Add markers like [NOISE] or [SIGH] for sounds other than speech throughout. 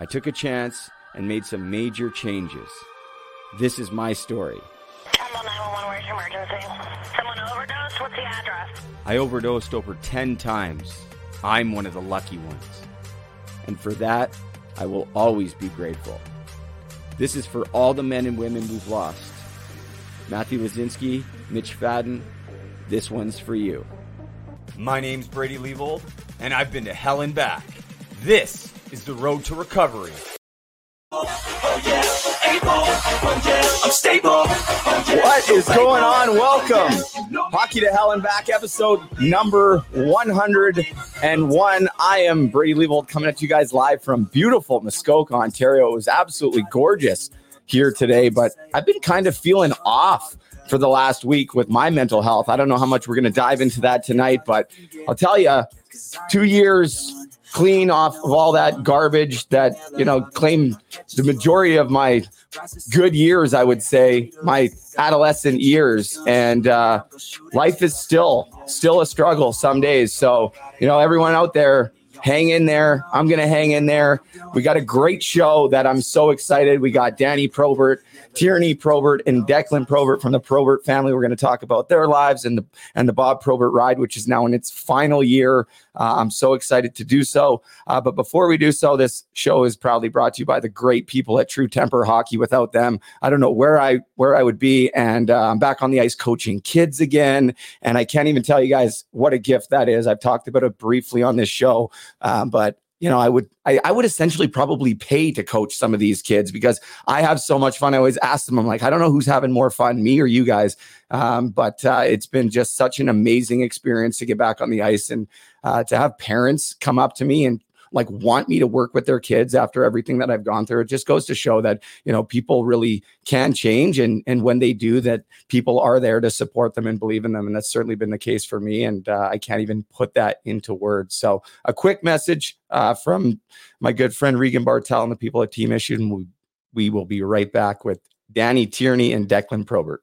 I took a chance and made some major changes. This is my story. 911, where's your emergency? Someone overdosed? What's the address? I overdosed over 10 times. I'm one of the lucky ones. And for that, I will always be grateful. This is for all the men and women we've lost. Matthew Lazinski, Mitch Fadden, this one's for you. My name's Brady Leavold, and I've been to hell and back. This is the road to recovery. What is going on? Welcome. Hockey to Hell and Back, episode number 101. I am Brady Leavold coming at you guys live from beautiful Muskoka, Ontario. It was absolutely gorgeous here today, but I've been kind of feeling off for the last week with my mental health. I don't know how much we're going to dive into that tonight, but I'll tell you, two years clean off of all that garbage that you know claimed the majority of my good years i would say my adolescent years. And uh, life is still still a struggle some days. So you know everyone out there hang in there. I'm gonna hang in there. We got a great show that i'm so excited. We got dani probert Tierney Probert and Declan Probert from the Probert family. We're going to talk about their lives and the and the Bob Probert ride, which is now in its final year. Uh, I'm so excited to do so. Uh, but before we do so, this show is proudly brought to you by the great people at True Temper Hockey. Without them, I don't know where I where I would be. And uh, I'm back on the ice coaching kids again, and I can't even tell you guys what a gift that is. I've talked about it briefly on this show, uh, but you know, I would I, I would essentially probably pay to coach some of these kids because I have so much fun. I always ask them, I'm like, I don't know who's having more fun, me or you guys. Um, but uh, it's been just such an amazing experience to get back on the ice and uh, to have parents come up to me and like want me to work with their kids after everything that I've gone through. It just goes to show that, you know, people really can change. And, and when they do that, people are there to support them and believe in them. And that's certainly been the case for me. And uh, I can't even put that into words. So a quick message uh, from my good friend Regan Bartel and the people at Team Issued. And we, we will be right back with Dani Tierney and Declan Probert.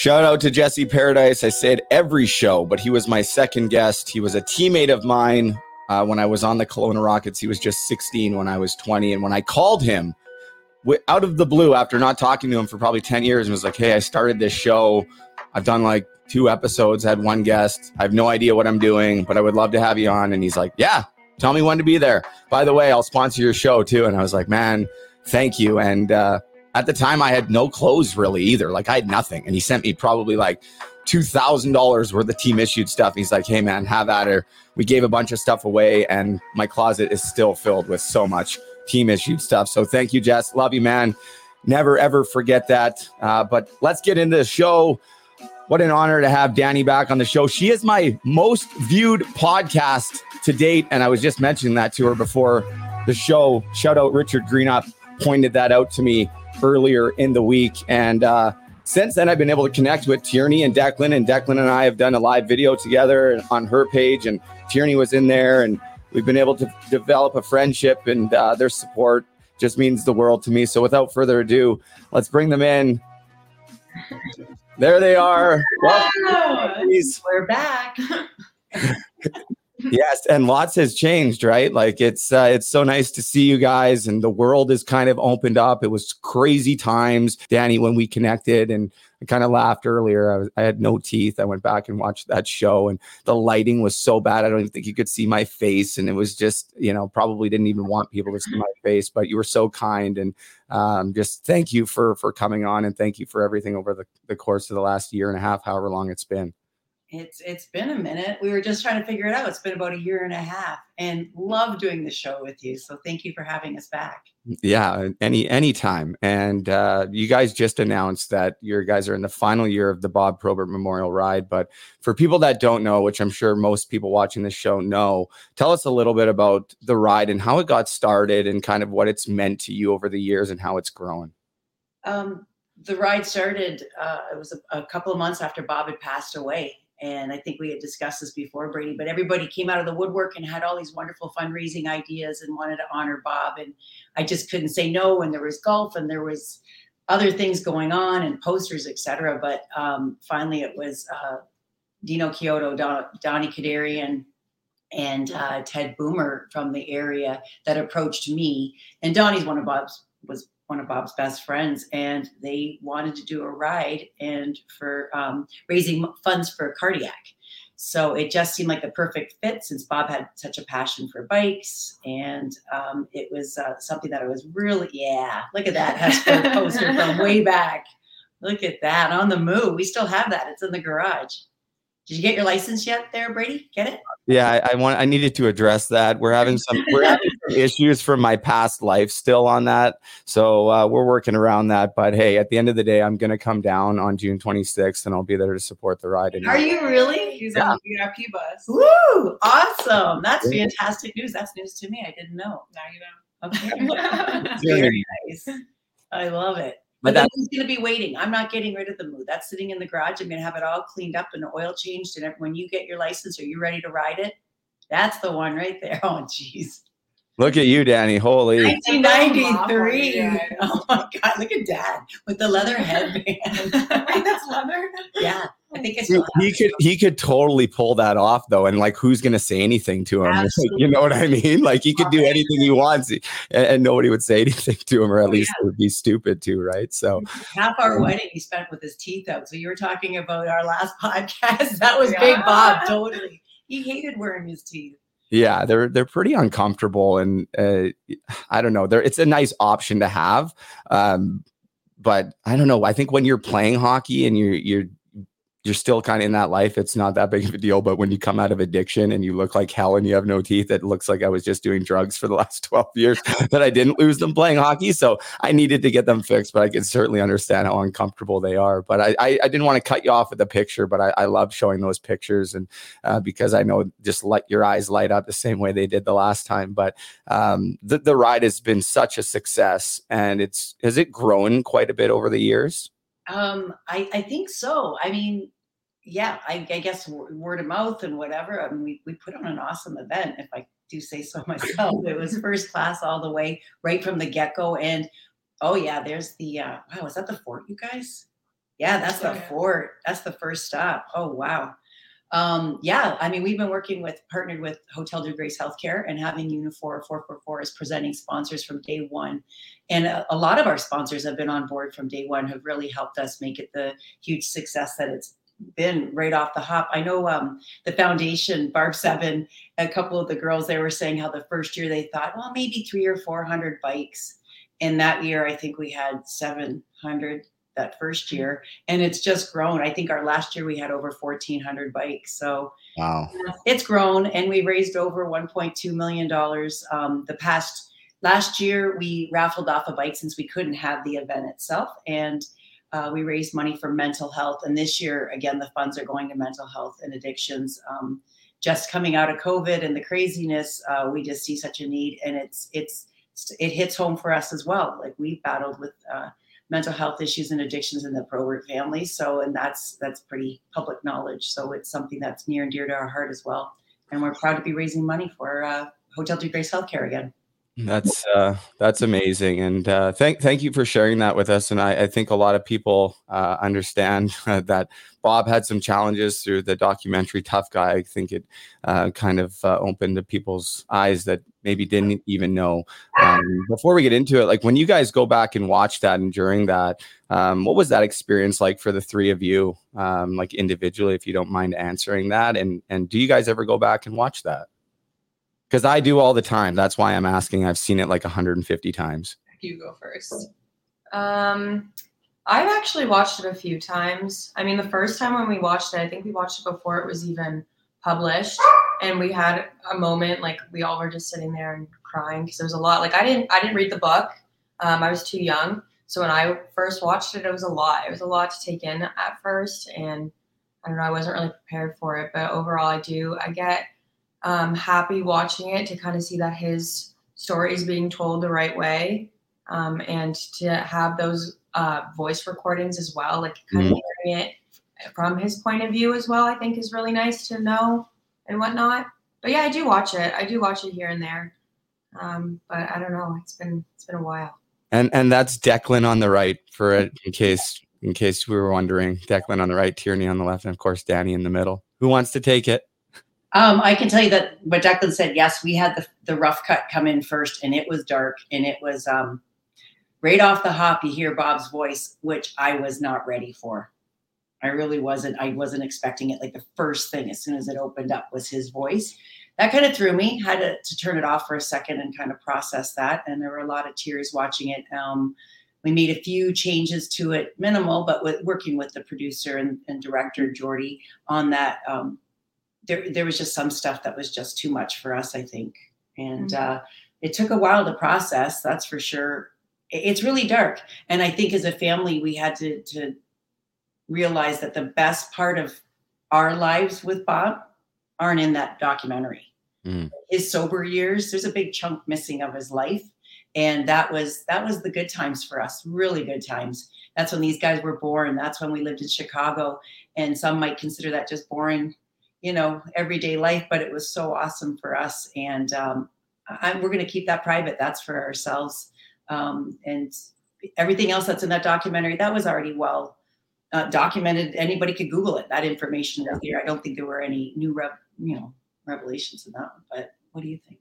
Shout out to Jesse Paradise. I say it every show, but he was my second guest. He was a teammate of mine uh, when I was on the Kelowna Rockets. He was just 16 when I was 20. And when I called him w- out of the blue after not talking to him for probably 10 years and was like, hey, I started this show. I've done like two episodes, had one guest. I have no idea what I'm doing, but I would love to have you on. And he's like, yeah, tell me when to be there. By the way, I'll sponsor your show too. And I was like, man, thank you. And, uh, at the time I had no clothes really either. Like I had nothing. And he sent me probably like two thousand dollars worth of team issued stuff. He's like, hey man, have at her. We gave a bunch of stuff away, and my closet is still filled with so much team issued stuff. So thank you, Jess. Love you, man. Never ever forget that. Uh, but let's get into the show. What an honor to have Dani back on the show. She is my most viewed podcast to date, and I was just mentioning that to her before the show. Shout out Richard Greenup pointed that out to me earlier in the week. And uh, since then, I've been able to connect with Tierney and Declan, and Declan and I have done a live video together on her page, and Tierney was in there, and we've been able to develop a friendship, and uh, their support just means the world to me. So, without further ado, let's bring them in. There they are. We're back. [LAUGHS] yes and lots has changed right? Like it's uh, it's so nice to see you guys and the world is kind of opened up. It was crazy times dani when we connected and i kind of laughed earlier. I, was, I had no teeth. I went back and watched that show and the lighting was so bad i don't even think you could see my face and it was just you know probably didn't even want people to see my face but you were so kind and um, just thank you for for coming on and thank you for everything over the, the course of the last year and a half however long it's been It's it's been a minute. We were just trying to figure it out. It's been about a year and a half, and love doing the show with you. So thank you for having us back. Yeah, any any time. And uh, you guys just announced that your guys are in the final year of the Bob Probert Memorial Ride. But for people that don't know, which I'm sure most people watching this show know, tell us a little bit about the ride and how it got started, and kind of what it's meant to you over the years and how it's grown. Um, the ride started. Uh, it was a, a couple of months after Bob had passed away, and I think we had discussed this before, Brady. But everybody came out of the woodwork and had all these wonderful fundraising ideas and wanted to honor Bob, and I just couldn't say no. And there was golf, and there was other things going on, and posters, etc. But um, finally, it was uh, Dino Kyoto, Don, Donnie Kadarian, and uh, Ted Boomer from the area that approached me. And Donnie's one of Bob's was one of Bob's best friends, and they wanted to do a ride and for um, raising funds for cardiac. So it just seemed like the perfect fit since Bob had such a passion for bikes, and um, it was uh, something that I was really yeah. Look at that Hesper [LAUGHS] poster from way back. Look at that on the move. We still have that. It's in the garage. Did you get your license yet, there, Brady? Get it? Yeah, I, I want. I needed to address that. We're having some. We're having some issues from my past life still on that, so uh, we're working around that. But hey, at the end of the day, I'm going to come down on June 26th, and I'll be there to support the ride. And Are you really? He's Yeah. on the VIP bus. Woo! Awesome. That's Yeah. fantastic news. That's news to me. I didn't know. Now you know. Okay. [LAUGHS] Very nice. I love it. But that's then going to be waiting? I'm not getting rid of the mood. That's sitting in the garage. I'm going to have it all cleaned up and oil changed. And when you get your license, are you ready to ride it? That's the one right there. [LAUGHS] Oh, jeez. Look at you, Dani. Holy. 1993. [LAUGHS] Oh my God. Look at dad with the leather headband. Wait, [LAUGHS] that's leather. yeah. I think it's He, he could he could totally pull that off though, and like who's gonna say anything to him? Absolutely. [LAUGHS] you know what I mean? Like he could do anything he wants, and, and nobody would say anything to him, or at oh, least it would be stupid to, right? So half our um, wedding he spent with his teeth out. So you were talking about our last podcast. That was Yeah. Big Bob, totally. He hated wearing his teeth. Yeah, they're they're pretty uncomfortable, and uh, I don't know. They're it's a nice option to have, um, but I don't know. I think when you're playing hockey and you're you're you're still kind of in that life. It's not that big of a deal. But when you come out of addiction and you look like hell and you have no teeth, it looks like I was just doing drugs for the last [LAUGHS] 12 years [LAUGHS] that I didn't lose them playing hockey. So I needed to get them fixed, but I can certainly understand how uncomfortable they are. But I, I, I didn't want to cut you off with the picture, but I, I love showing those pictures and uh, because I know just let your eyes light up the same way they did the last time. But um, the, the ride has been such a success and it's, has it grown quite a bit over the years? Um, I, I think so. I mean, yeah, I, I guess word of mouth and whatever. I mean, we, we put on an awesome event, if I do say so [LAUGHS] myself. it was first class all the way, right from the get go. And oh, yeah, there's the, uh, wow, is that the fort, you guys? Yeah, that's the Yeah. fort. That's the first stop. Oh, wow. Um, yeah, I mean, we've been working with, partnered with Hôtel-Dieu Grace Healthcare and having Unifor 444 as presenting sponsors from day one. And a, a lot of our sponsors have been on board from day one, have really helped us make it the huge success that it's been right off the hop. I know um, the foundation, Barb Seven, a couple of the girls, they were saying how the first year they thought, well, maybe three or 400 bikes. And that year, I think we had 700 that first year. And it's just grown. I think our last year we had over 1,400 bikes. So Wow. it's grown and we raised over 1.2 million dollars um, the past last year we raffled off a bike since we couldn't have the event itself and uh, we raised money for mental health and this year again the funds are going to mental health and addictions um, just coming out of covid and the craziness uh, we just see such a need and it's it's it hits home for us as well like we've battled with uh, mental health issues and addictions in the Probert family. So, and that's that's pretty public knowledge. So it's something that's near and dear to our heart as well. And we're proud to be raising money for uh, Hôtel-Dieu Grace Healthcare again. That's uh, that's amazing, and uh, thank thank you for sharing that with us. And I, I think a lot of people uh, understand [LAUGHS] that Bob had some challenges through the documentary Tough Guy. I think it uh, kind of uh, opened to people's eyes that maybe didn't even know. Um, before we get into it, like when you guys go back and watch that, and during that, um, what was that experience like for the three of you, um, like individually, if you don't mind answering that? And and do you guys ever go back and watch that? Because I do all the time. That's why I'm asking. I've seen it like 150 times. You go first. Um, I've actually watched it a few times. I mean, the first time when we watched it, I think we watched it before it was even published, and we had a moment like we all were just sitting there and crying because there was a lot. Like I didn't, I didn't read the book. Um, I was too young, so when I first watched it, it was a lot. It was a lot to take in at first, and I don't know, I wasn't really prepared for it. But overall, I do. I get um, happy watching it to kind of see that his story is being told the right way um, and to have those uh, voice recordings as well, like kind of hearing it from his point of view as well, I think is really nice to know and whatnot. But yeah, I do watch it. I do watch it here and there. Um, but I don't know. It's been it's been a while. And and that's Declan on the right for it, in case in case we were wondering. Declan on the right, Tierney on the left, and of course Dani in the middle. Who wants to take it? Um, I can tell you that what Declan said. Yes, we had the the rough cut come in first, and it was dark, and it was um, right off the hop. You hear Bob's voice, which I was not ready for. I really wasn't. I wasn't expecting it. Like the first thing, as soon as it opened up, was his voice. That kind of threw me. Had to, to turn it off for a second and kind of process that. And there were a lot of tears watching it. Um, we made a few changes to it, minimal, but with working with the producer and, and director Jordy on that. There, there was just some stuff that was just too much for us, I think, and uh, it took a while to process. That's for sure. It's really dark, and I think as a family, we had to to realize that the best part of our lives with Bob aren't in that documentary. Mm. His sober years, there's a big chunk missing of his life, and that was that was the good times for us, really good times. That's when these guys were born. That's when we lived in Chicago, and some might consider that just boring, you know, everyday life. But it was so awesome for us, and um, I, we're going to keep that private. That's for ourselves, um, and everything else that's in that documentary that was already well uh, documented. Anybody could Google it. That information was there. I don't think there were any new, rev, you know, revelations in that one. But what do you think?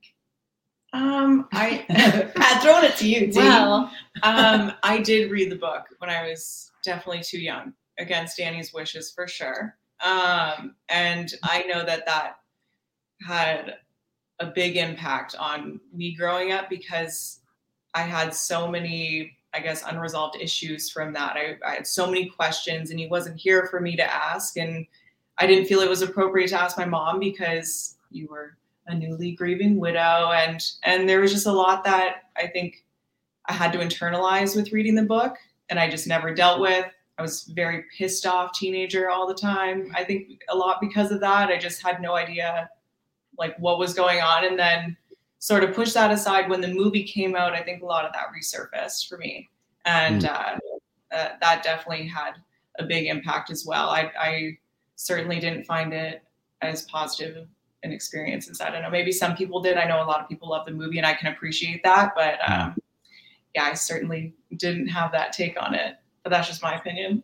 Um, I [LAUGHS] had thrown it to you. Too. well, um, I did read the book when I was definitely too young, against Dani's wishes for sure. Um, and I know that that had a big impact on me growing up because I had so many I guess, unresolved issues from that. I, I had so many questions, and he wasn't here for me to ask. And I didn't feel it was appropriate to ask my mom because you were a newly grieving widow, and and there was just a lot that I think I had to internalize with reading the book, and I just never dealt with. I was very pissed off teenager all the time. I think a lot because of that. I just had no idea like what was going on, and then sort of pushed that aside when the movie came out. I think a lot of that resurfaced for me, and uh, uh, that definitely had a big impact as well. I, I certainly didn't find it as positive an experience as I don't know. Maybe some people did. I know a lot of people love the movie, and I can appreciate that. But um, yeah, I certainly didn't have that take on it. But that's just my opinion.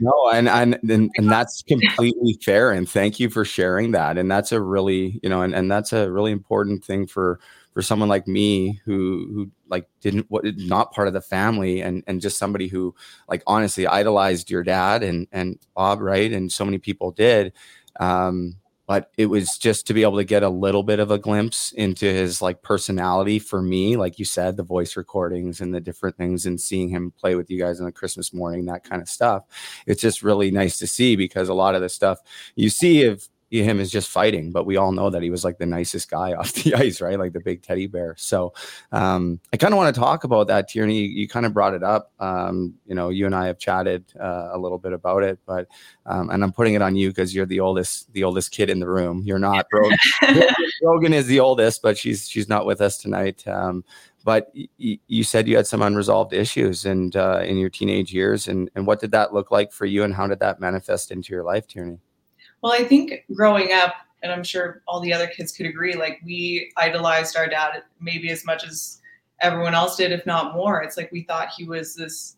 no, and, and and [LAUGHS] and that's completely fair. And thank you for sharing that. And that's a really, you know, and, and that's a really important thing for for someone like me who who like didn't what not part of the family and and just somebody who like honestly idolized your dad and and Bob, right? And so many people did. Um, but it was just to be able to get a little bit of a glimpse into his like personality for me like you said the voice recordings and the different things and seeing him play with you guys on the christmas morning that kind of stuff. It's just really nice to see because a lot of the stuff you see of him is just fighting, but we all know that he was like the nicest guy [LAUGHS] off the ice, right? Like the big teddy bear. So um, I kind of want to talk about that, Tierney. You, you kind of brought it up. Um, you know, you and I have chatted uh, a little bit about it, but um, and I'm putting it on you because you're the oldest, the oldest kid in the room. You're not. [LAUGHS] Brogan, Brogan is the oldest, but she's she's not with us tonight. Um, but y- you said you had some unresolved issues and uh, in your teenage years, and and what did that look like for you, and how did that manifest into your life, Tierney? Well, I think growing up, and I'm sure all the other kids could agree, like we idolized our dad maybe as much as everyone else did, if not more. It's like we thought he was this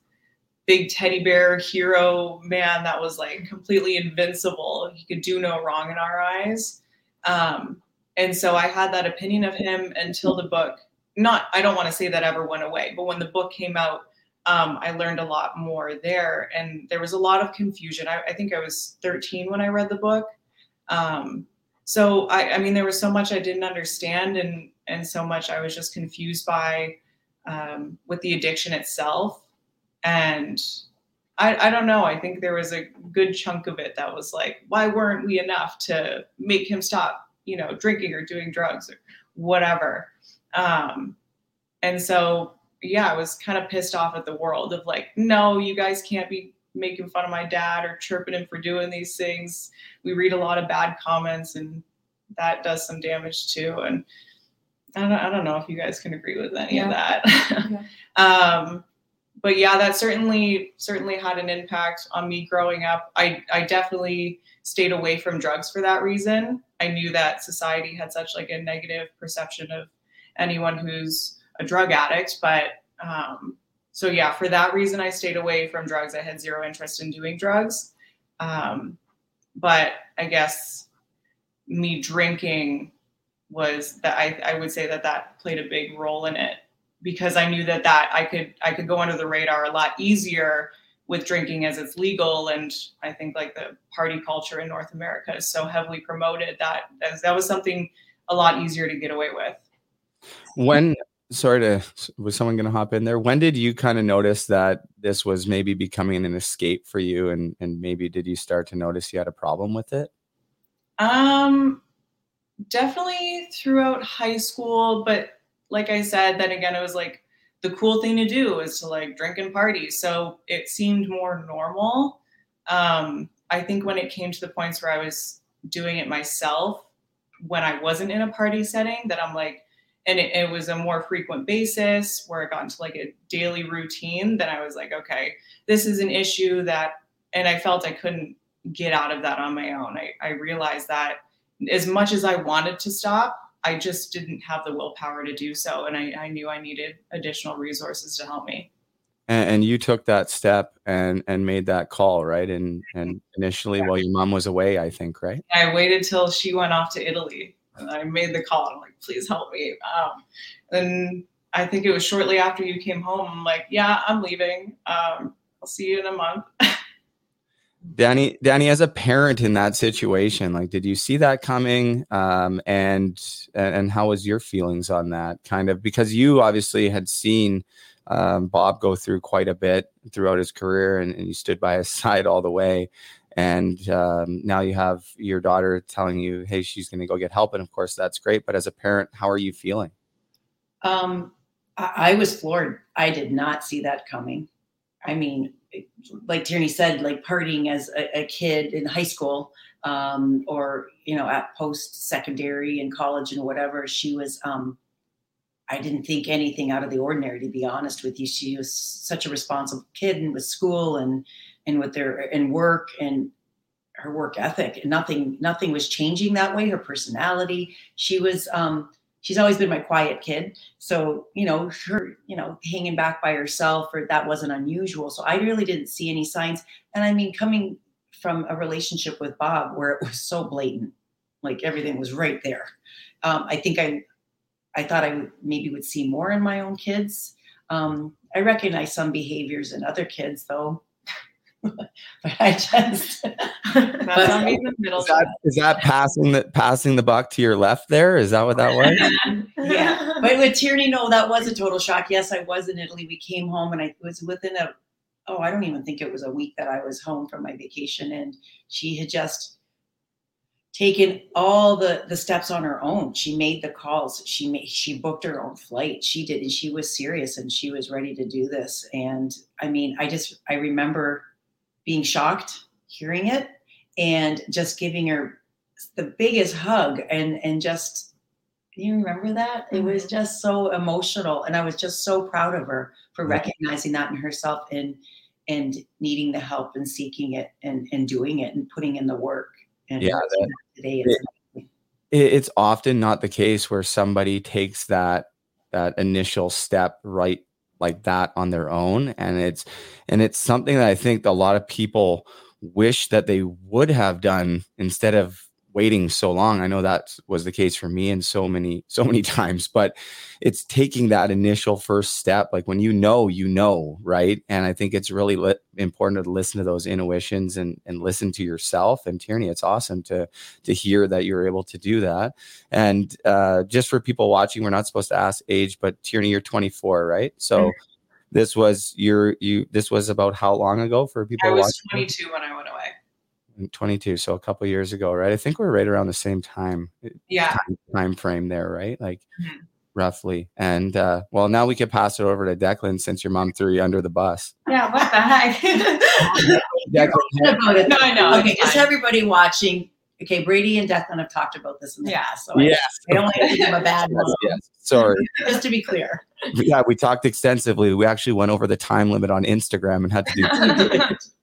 big teddy bear hero man that was like completely invincible. He could do no wrong in our eyes. Um, and so I had that opinion of him until the book. Not, I don't want to say that ever went away, but when the book came out, um, I learned a lot more there. And there was a lot of confusion. I, I think I was 13 when I read the book. Um, so I, I, mean, there was so much I didn't understand, and and so much I was just confused by um, with the addiction itself. And I, I don't know. I think there was a good chunk of it that was like, why weren't we enough to make him stop, you know, drinking or doing drugs or whatever. Um, and so yeah, I was kind of pissed off at the world of like, no, you guys can't be making fun of my dad or chirping him for doing these things. We read a lot of bad comments and that does some damage too. And I don't, I don't know if you guys can agree with any yeah. of that. yeah. [LAUGHS] um, but yeah, that certainly certainly had an impact on me growing up. I I definitely stayed away from drugs for that reason. I knew that society had such like a negative perception of anyone who's a drug addict, but um, so yeah, for that reason, I stayed away from drugs. I had zero interest in doing drugs. Um, but I guess me drinking was that I, I would say that that played a big role in it because I knew that that I could I could go under the radar a lot easier with drinking as it's legal and I think like the party culture in North America is so heavily promoted that that was something a lot easier to get away with. When sorry to was someone going to hop in there? When did you kind of notice that this was maybe becoming an escape for you and and maybe did you start to notice you had a problem with it? Um definitely throughout high school but like i said then again it was like the cool thing to do is to like drink and party so it seemed more normal. Um i think when it came to the points where i was doing it myself when i wasn't in a party setting that i'm like and it, it, was a more frequent basis where it got into like a daily routine then i was like okay this is an issue that and i felt i couldn't get out of that on my own. I, I realized that as much as i wanted to stop i just didn't have the willpower to do so and i, I knew i needed additional resources to help me. And, and, you took that step and and made that call right? And and initially while your mom was away i think right? I waited till she went off to italy and I made the call. I'm like, please help me. Um, and I think it was shortly after you came home. I'm like, yeah, I'm leaving. Um, I'll see you in a month. [LAUGHS] Dani, Dani, as a parent in that situation, like, did you see that coming? Um, and and how was your feelings on that? Kind of because you obviously had seen um, Bob go through quite a bit throughout his career, and, and you stood by his [LAUGHS] side all the way. And um, now you have your daughter telling you, "Hey, she's going to go get help," and of course that's great. But as a parent, how are you feeling? Um, I, I was floored. I did not see that coming. I mean, like Tierney said, like partying as a, a kid in high school um, or you know at post secondary and college and whatever, she was. Um, I didn't think anything out of the ordinary, to be honest with you. She was such a responsible kid, and with school and and with their and work and her work ethic. And nothing nothing was changing that way. Her personality. She was. Um, she's always been my quiet kid. So, you know, her, you know, hanging back by herself or that wasn't unusual. So I really didn't see any signs. And I mean, coming from a relationship with Bob where it was so blatant, like everything was right there. Um, I think I, I thought I would, maybe would see more in my own kids. Um, I recognize some behaviors in other kids though. But I just [LAUGHS] That's on me the middle. Is that, is that passing the passing the buck to your left there? Is that what that was? [LAUGHS] yeah. But with Tierney, no, that was a total shock. Yes, I was in Italy. We came home and I was within a oh, I don't even think it was a week that I was home from my vacation. And she had just taken all the the steps on her own. She made the calls. She made she booked her own flight. She did and she was serious and she was ready to do this. And I mean, I just I remember being shocked hearing it and just giving her the biggest hug and and just do you remember that? It was mm-hmm. just so emotional and i was just so proud of her for Yeah. recognizing that in herself and and needing the help and seeking it and and doing it and putting in the work and Yeah, that- today it's often not the case where somebody takes that that initial step right like that on their own and it's and it's something that i think a lot of people wish that they would have done instead of waiting so long i know that was the case for me and so many [LAUGHS] so many times but it's taking that initial first step like when you know you know right and i think it's really li- important to listen to those intuitions and and listen to yourself and tierney it's awesome to to hear that you're able to do that and uh, just for people watching, we're not supposed to ask age, but Tierney, you're 24, right? So Mhm. this was your you. This was about how long ago for people I was watching? 22 when I went. 22. So a couple years ago, right? I think we're right around the same time Yeah. time, time frame there, right? Like Mhm. roughly. And uh, well, now we could pass it over to Declan since your mom threw you under the bus. Yeah, what the heck? [LAUGHS] Declan, about it No, I know. okay just fine. everybody watching okay brady and declan have talked about this in the Yeah. past so I- yes, I don't want to give them a bad one yes. Sorry. [LAUGHS] just to be clear yeah, we talked extensively. We actually went over the time limit on Instagram and had to do. [LAUGHS]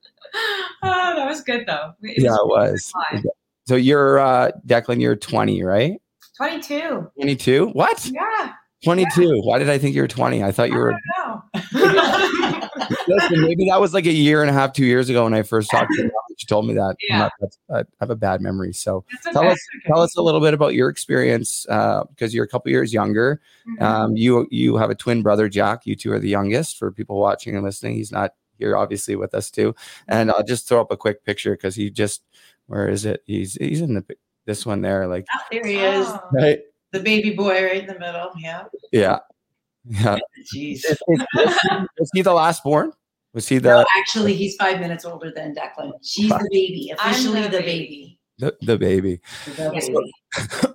oh, [LAUGHS] that was good though. It yeah, it was. fine. So you're uh, Declan. You're 20, right? 22. 22? What? Yeah. 22. Why did I think you were 20? I thought you were. No. [LAUGHS] Listen, maybe that was like a year and a half, two years ago when I first talked to you. [LAUGHS] She told me that. Yeah. I have a bad memory. So okay. tell us, okay. tell us a little bit about your experience uh, because you're a couple years younger. Mhm. Um, you you have a twin brother, Jack. You two are the youngest. For people watching and listening, he's not here, obviously, with us too. And I'll just throw up a quick picture because he just, where is it? He's he's in the this one there, like Ah, there he is Oh. right. the baby boy right in the middle yeah Yeah, yeah. jeez Is- is- was he the last born? Was he the no, actually he's five minutes older than declan she's the baby I'm officially the the baby. baby, the, the baby? The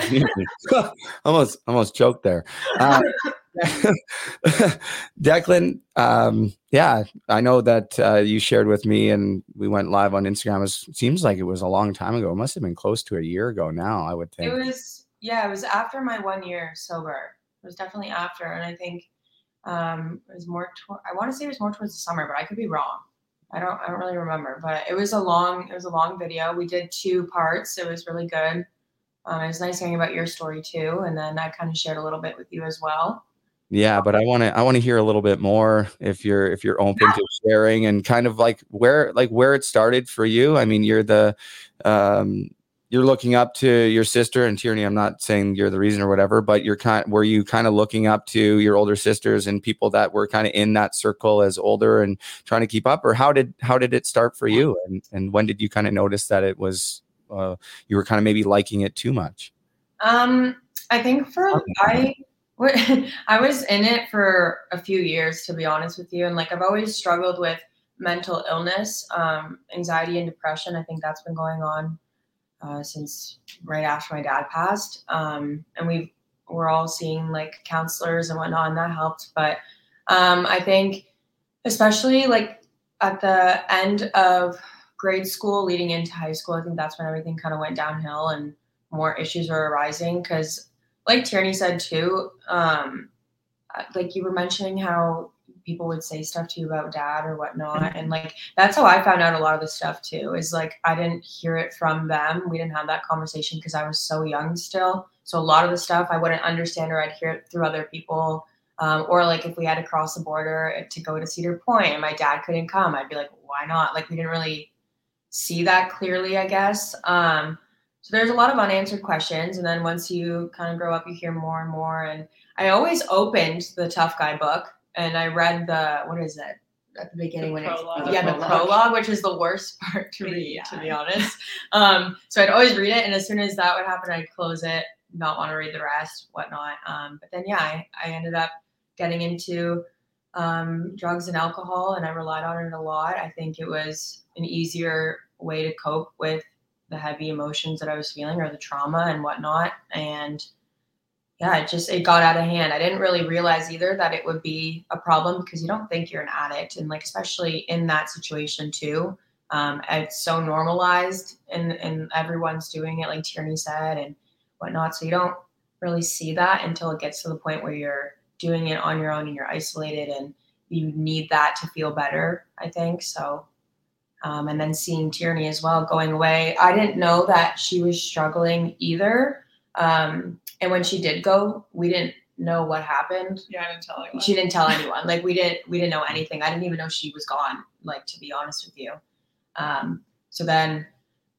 baby. [LAUGHS] [LAUGHS] almost almost choked there. Uh, [LAUGHS] [LAUGHS] Declan, um, yeah, I know that uh, you shared with me, and we went live on Instagram. It was, seems like it was a long time ago. It must have been close to a year ago now. I would think It was yeah, it was after my one year sober. It was definitely after, and I think um, it was more. Tw- I want to say it was more towards the summer, but I could be wrong. I don't. I don't really remember, but it was a long. It was a long video. We did two parts. It was really good. Um, it was nice hearing about your story too, and then I kind of shared a little bit with you as well. Yeah, but I want to I want to hear a little bit more if you're if you're open to sharing and kind of like where like where it started for you. I mean, you're the um you're looking up to your sister and Tierney. I'm not saying you're the reason or whatever, but you're kind were you kind of looking up to your older sisters and people that were kind of in that circle as older and trying to keep up or how did how did it start for you and and when did you kind of notice that it was uh, you were kind of maybe liking it too much? Um, I think for I What [LAUGHS] I was in it for a few years, to be honest with you, and like I've always struggled with mental illness, um, anxiety, and depression. I think that's been going on uh, since right after my dad passed, um, and we we're all seeing like counselors and whatnot, and that helped. But um, I think, especially like at the end of grade school, leading into high school, I think that's when everything kind of went downhill and more issues were arising because like Tierney said too, um, like you were mentioning how people would say stuff to you about dad or whatnot. Mm-hmm. And like that's how I found out a lot of the stuff too, is like I didn't hear it from them. We didn't have that conversation because I was so young still. So a lot of the stuff I wouldn't understand or I'd hear it through other people. Um, or like if we had to cross the border to go to Cedar Point and my dad couldn't come, I'd be like, why not? Like we didn't really see that clearly, I guess. Um, so there's a lot of unanswered questions. And then once you kind of grow up, you hear more and more. And I always opened the tough guy book and I read the, what is it? At the beginning The when it's prologue. yeah, the Prologue. prologue, which is the worst [LAUGHS] part to read, to be honest. Um, so I'd always read it, and as soon as that would happen, I'd close it, not want to read the rest, whatnot. Um, but then yeah, I, I ended up getting into um, drugs and alcohol, and I relied on it a lot. I think it was an easier way to cope with the heavy emotions that I was feeling or the trauma and whatnot. And yeah, it just it got out of hand. I didn't really realize either that it would be a problem because you don't think you're an addict, and like especially in that situation too. Um, it's so normalized, and and everyone's doing it, like Tierney said, and whatnot. So you don't really see that until it gets to the point where you're doing it on your own and you're isolated, and you need that to feel better. I think so. Um, and then seeing Tierney as well going away, I didn't know that she was struggling either. Um, and when she did go, we didn't know what happened. Yeah, I didn't tell anyone. She didn't tell anyone. Like we didn't we didn't know anything. I didn't even know she was gone. Like to be honest with you. Um, so then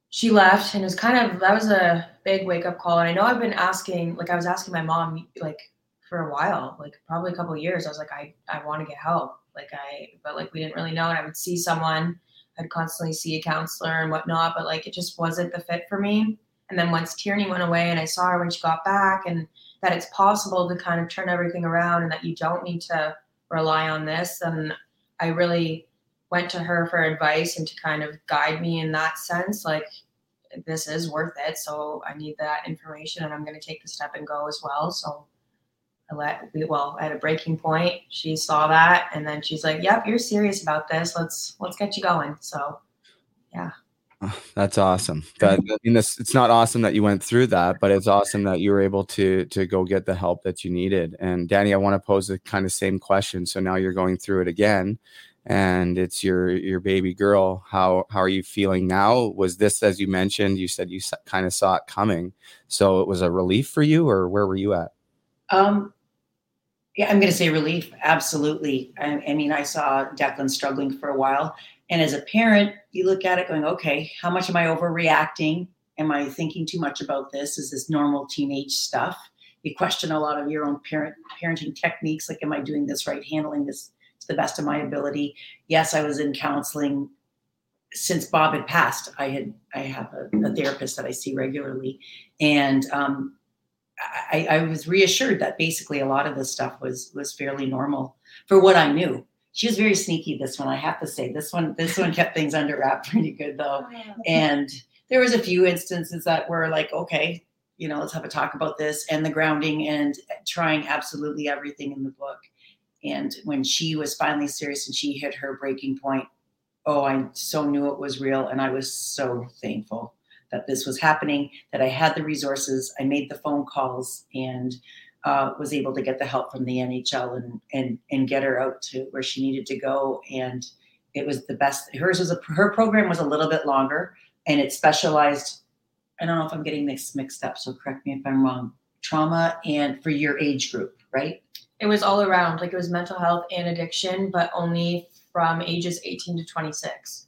she left, and it was kind of that was a big wake up call. And I know I've been asking, like I was asking my mom, like for a while, like probably a couple of years. I was like, I I want to get help. Like I, but like we didn't really know. And I would see someone. I'd constantly see a counselor and whatnot, but like it just wasn't the fit for me. And then once Tierney went away and I saw her when she got back and that it's possible to kind of turn everything around and that you don't need to rely on this, then I really went to her for advice and to kind of guide me in that sense. Like, this is worth it. So I need that information and I'm going to take the step and go as well. So I let, we, well, at a breaking point, she saw that and then she's like, yep, you're serious about this. Let's, let's get you going. So yeah. [SIGHS] That's awesome. That I mean, this it's not awesome that you went through that, but it's awesome that you were able to to go get the help that you needed. And Dani, I want to pose the kind of same question. So now you're going through it again, and it's your your baby girl. How how are you feeling now? Was this as you mentioned? You said you kind of saw it coming, so it was a relief for you, or where were you at? Um, yeah, I'm going to say relief. Absolutely. I, I mean, I saw Declan struggling for a while. And as a parent, you look at it going, okay, how much am I overreacting? Am I thinking too much about this? Is this normal teenage stuff? You question a lot of your own parent parenting techniques. Like, am I doing this right? Handling this to the best of my ability? Yes, I was in counseling since Bob had passed. I had I have a, a therapist that I see regularly, and um, I, I was reassured that basically a lot of this stuff was was fairly normal for what I knew. She was very sneaky. This one, I have to say, this one this one kept things under wrap pretty good though. Oh, and there was a few instances that were like, okay, you know, let's have a talk about this and the grounding and trying absolutely everything in the book. And when she was finally serious and she hit her breaking point, oh, I so knew it was real, and I was so thankful that this was happening, that I had the resources, I made the phone calls, and uh, was able to get the help from the NHL and and and get her out to where she needed to go. And it was the best. Hers was a her program was a little bit longer, and it specialized. I don't know if I'm getting this mixed up, so correct me if I'm wrong. Trauma and for your age group, right? it was all around like it was mental health and addiction but only from ages 18 to 26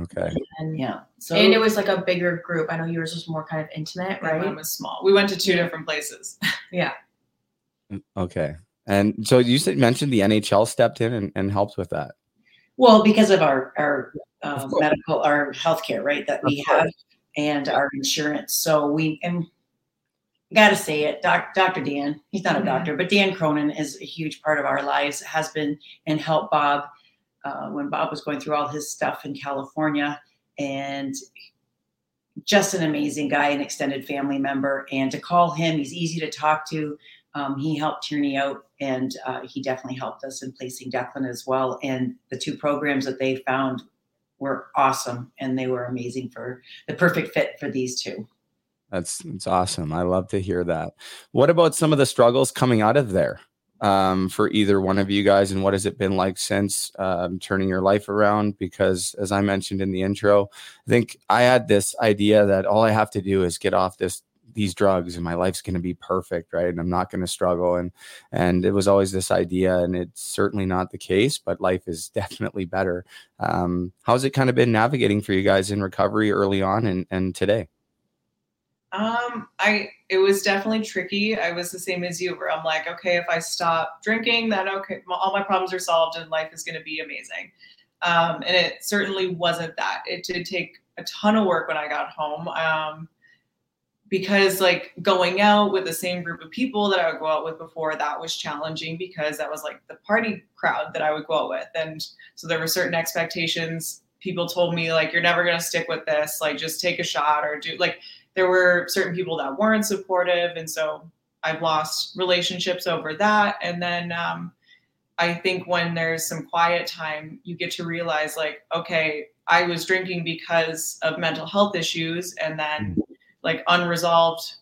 Okay. and Yeah. So and it was like a bigger group i know yours was more kind of intimate right? mine was small. We went to two different places. [LAUGHS] yeah Okay. And so you said mentioned the NHL stepped in and, and helped with that. Well, because of our our uh, Of medical, our healthcare, right, that we have, and our insurance. So we and got to say it, doc, Dr. Dan. He's not a Mhm. doctor, but Dan Cronin is a huge part of our lives. Has been and helped Bob uh, when Bob was going through all his stuff in California, and just an amazing guy, an extended family member. And to call him, he's easy to talk to. Um, he helped Tierney out, and uh, he definitely helped us in placing Declan as well. And the two programs that they found were awesome, and they were amazing for the perfect fit for these two. That's that's awesome. I love to hear that. What about some of the struggles coming out of there um, for either one of you guys, and what has it been like since um, turning your life around? Because as I mentioned in the intro, I think I had this idea that all I have to do is get off this these drugs and my life's going to be perfect right? And i'm not going to struggle. And and it was always this idea and it's certainly not the case but life is [LAUGHS] definitely better. Um, how's it kind of been navigating for you guys in recovery early on and and today Um, I it was definitely tricky. I was the same as you, where I'm like, okay, if I stop drinking, then okay, all my problems are solved and life is going to be amazing. Um, and it certainly wasn't that. It did take a ton of work when I got home. Um, because like going out with the same group of people that I would go out with before, that was challenging because that was like the party crowd that I would go out with. And so there were certain expectations. People told me like, you're never going to stick with this. Like just take a shot or do like, there were certain people that weren't supportive and so i've lost relationships over that. And then um, i think when there's some quiet time you get to realize like okay i was drinking because of mental health issues and then like unresolved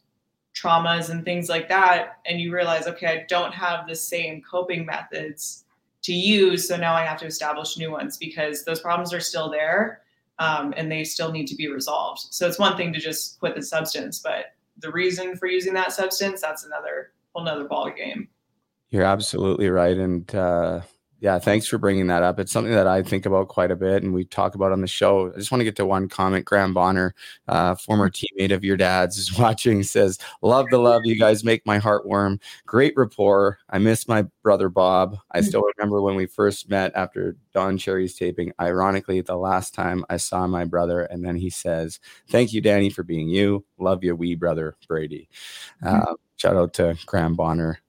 traumas and things like that. And you realize okay i don't have the same coping methods to use so now i have to establish new ones because those problems are still there um, and they still need to be resolved. So it's one thing to just quit the substance, but the reason for using that substance, that's another whole nother ball game. You're absolutely right. And uh, yeah, thanks for bringing that up. It's something that I think about quite a bit and we talk about on the show. I just want to get to one comment. Graham Bonner, uh, former teammate of your dad's, is [LAUGHS] watching, says, Love the love. You guys make my heart warm. Great rapport. I miss my brother Bob. I still remember when we first met after Don Cherry's taping. Ironically, the last time I saw my brother, and then he says, Thank you, Dani, for being you. Love you, wee brother Brady. Uh, shout out to Graham Bonner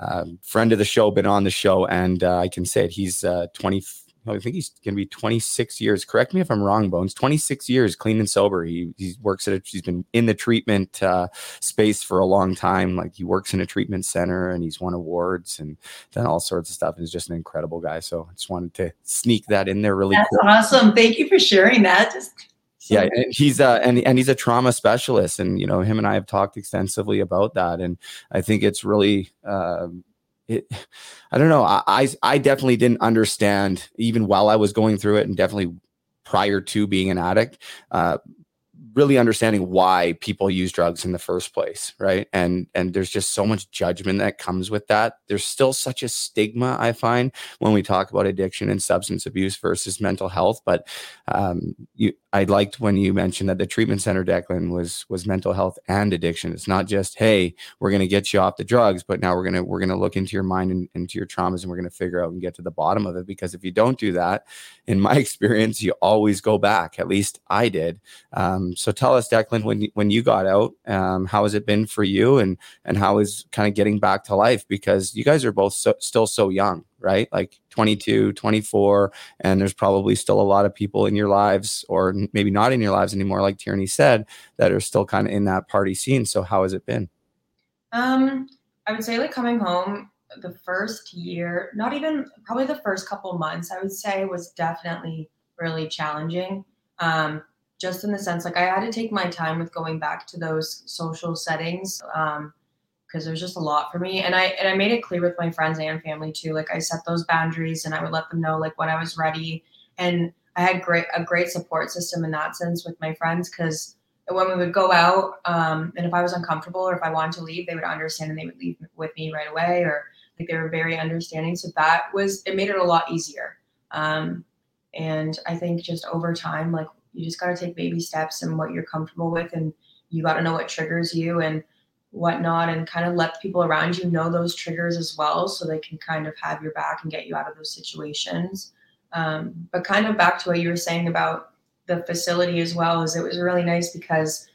uh, friend of the show, been on the show, and uh, I can say it. He's uh, 20. I think he's going to be 26 years. Correct me if I'm wrong, Bones. 26 years, clean and sober. He he works at. A, he's been in the treatment uh, space for a long time. Like he works in a treatment center, and he's won awards and done all sorts of stuff. He's just an incredible guy. So I just wanted to sneak that in there really That's quick. awesome. Thank you for sharing that. Just yeah and he's uh and, and he's a trauma specialist and you know him and i have talked extensively about that and i think it's really um it i don't know I, I i definitely didn't understand even while i was going through it and definitely prior to being an addict uh really understanding why people use drugs in the first place right? And and there's just so much judgment that comes with that. There's still such a stigma i find when we talk about addiction and substance abuse versus mental health. But um you i liked when you mentioned that the treatment center declan was was mental health and addiction. It's not just hey we're going to get you off the drugs but now we're going to we're going to look into your mind and into your traumas and we're going to figure out and get to the bottom of it. Because if you don't do that in my [LAUGHS] experience you always go back. At least i did. Um, so tell us, Declan, when when you got out, um, how has it been for you, and and how is kind of getting back to life? Because you guys are both so, still so young, right? Like 22, 24, and there's probably still a lot of people in your lives, or maybe not in your lives anymore, like Tierney said, that are still kind of in that party scene. So how has it been? Um, I would say like coming home the first year, not even probably the first couple months, I would say was definitely really challenging. Um, just in the sense like I had to take my time with going back to those social settings. Um, because there's just a lot for me. And i and i made it clear with my friends and family too like i set those boundaries and i would let them know like when i was ready. And i had great a great support system in that sense with my friends because when we would go out um, and if i was uncomfortable or if i wanted to leave they would understand and they would leave with me right away or like they were very understanding. So that was it made it a lot easier. Um, and i think just over time like you just got to take baby steps and what you're comfortable with and you got to know what triggers you and whatnot and kind of let people around you know those triggers as well so they can kind of have your back and get you out of those situations um, but kind of back to what you were saying about the facility as well is it was really nice because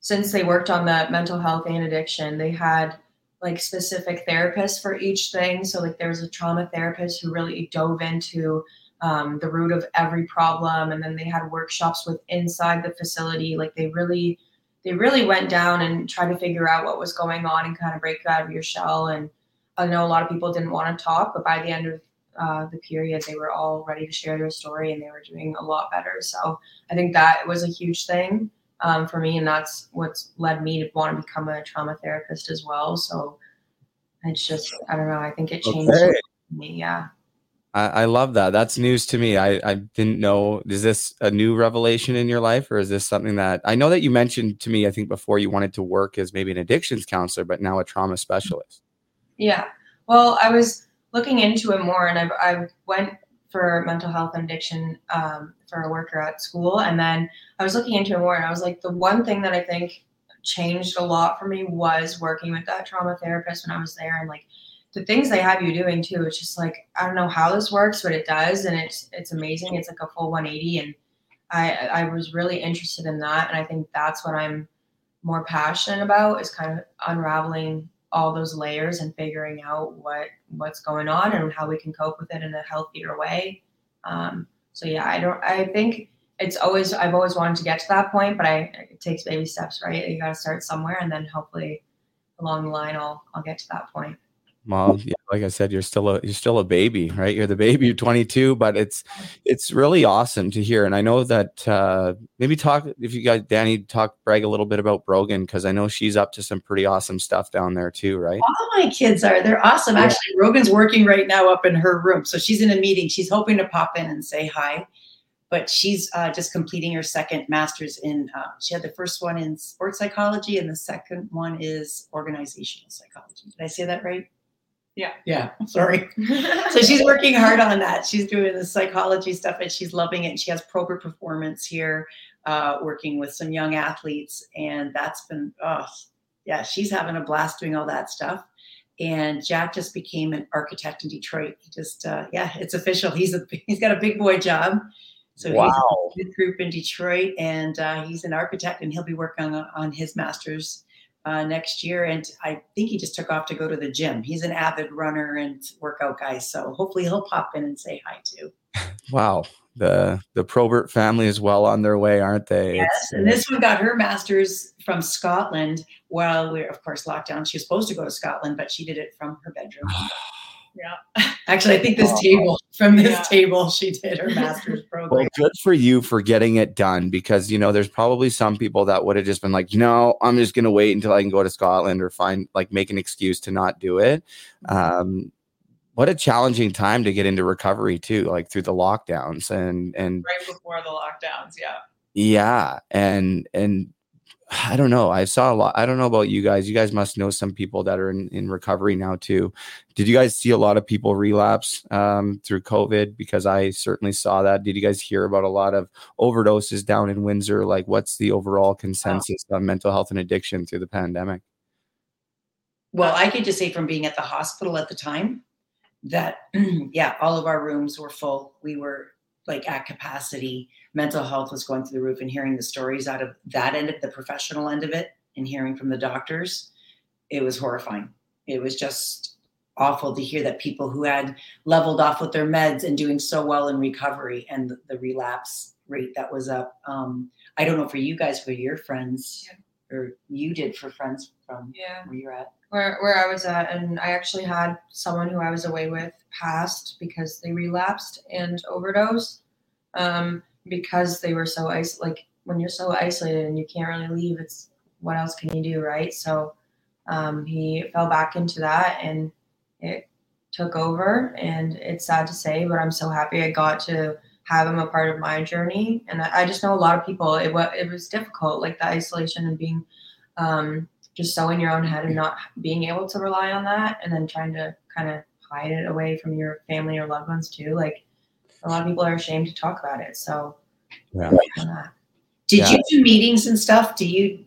since they worked on the mental health and addiction, they had like specific therapists for each thing. So like there was a trauma therapist who really dove into um, the root of every problem, and then they had workshops with inside the facility. Like they really, they really went down and tried to figure out what was going on and kind of break you out of your shell. And I know a lot of people didn't want to talk, but by the end of uh, the period, they were all ready to share their story and they were doing a lot better. So I think that was a huge thing um, for me, and that's what's led me to want to become a trauma therapist as well. So it's just I don't know. I think it changed Okay. me. Yeah. I, I love that. That's news to me. I, I didn't know. Is this a new revelation in your life, or is this something that I know that you mentioned to me? I think before you wanted to work as maybe an addictions counselor, but now a trauma specialist. Yeah. Well, I was looking into it more, and I, I went for mental health and addiction um, for a worker at school, and then I was looking into it more, and I was like, the one thing that I think changed a lot for me was working with that trauma therapist when I was there, and like the things they have you doing too. It's just like I don't know how this works, but it does, and it's it's amazing. It's like a full 180, and I I was really interested in that, and I think that's what I'm more passionate about is kind of unraveling all those layers and figuring out what what's going on and how we can cope with it in a healthier way. Um, so yeah, I don't. I think it's always I've always wanted to get to that point, but I it takes baby steps, right? You got to start somewhere, and then hopefully along the line, I'll I'll get to that point. Well, yeah, like I said, you're still a you're still a baby, right? You're the baby. You're 22, but it's it's really awesome to hear. And I know that uh, maybe talk if you guys, Dani, talk brag a little bit about Brogan because I know she's up to some pretty awesome stuff down there too, right? All my kids are. They're awesome. Yeah. Actually, Brogan's working right now up in her room. So she's in a meeting. She's hoping to pop in and say hi. But she's uh, just completing her second master's in, uh, she had the first one in sports psychology and the second one is organizational psychology. Did I say that right? Yeah. Yeah. Sorry. [LAUGHS] so she's working hard on that. She's doing the psychology stuff and she's loving it. And she has Probert Performance here, uh, working with some young athletes. And that's been, oh, yeah, she's having a blast doing all that stuff. And Jack just became an architect in Detroit. He just, uh, yeah, it's official. [LAUGHS] He's a he's got a big boy job. So Wow. he's in a group in Detroit, and uh, he's an architect, and he'll be working on, on his master's uh, next year. And I think he just took off to go to the gym. He's an avid runner and workout guy, so hopefully he'll pop in and say hi too. Wow. The the Probert family is well on their way, aren't they? Yes, It's, and this one got her master's from Scotland. While we're of course locked down, she was supposed to go to Scotland, but she did it from her bedroom. [SIGHS] Yeah. Actually, I think this Oh. table from this Yeah. table, she did her master's [LAUGHS] program. Well, program. good for you for getting it done because you know there's probably some people that would have just been like, you know, I'm just gonna wait until I can go to Scotland or find like make an excuse to not do it. Um, what a challenging time to get into recovery too, like through the lockdowns and and Right before the lockdowns. Yeah. yeah, and and I don't know. I saw a lot. I don't know about you guys. You guys must know some people that are in, in recovery now too. Did you guys see a lot of people relapse um, through COVID? Because I certainly saw that. Did you guys hear about a lot of overdoses down in Windsor? Like, what's the overall consensus on mental health and addiction through the pandemic? Well, I could just say from being at the hospital at the time that, [CLEARS THROAT] yeah, all of our rooms were full. We were like at capacity. Mental health was going through the roof, and hearing the stories out of that end of the professional end of it and hearing from the doctors, it was horrifying. It was just awful to hear that people who had leveled off with their meds and doing so well in recovery and the, the relapse rate that was up. Um, I don't know for you guys, for your friends, or you did for friends from Yeah. where you're at. where where I was at, and I actually had someone who I was away with passed because they relapsed and overdosed, um, because they were so is like when you're so isolated and you can't really leave, it's what else can you do, right? So um, he fell back into that, and it took over, and it's sad to say, but I'm so happy I got to have him a part of my journey, and I, I just know a lot of people. It was it was difficult, like the isolation and being. Um, just so in your own head and not being able to rely on that and then trying to kind of hide it away from your family or loved ones too like a lot of people are ashamed to talk about it so Yeah. Did Yeah. you do meetings and stuff? Do you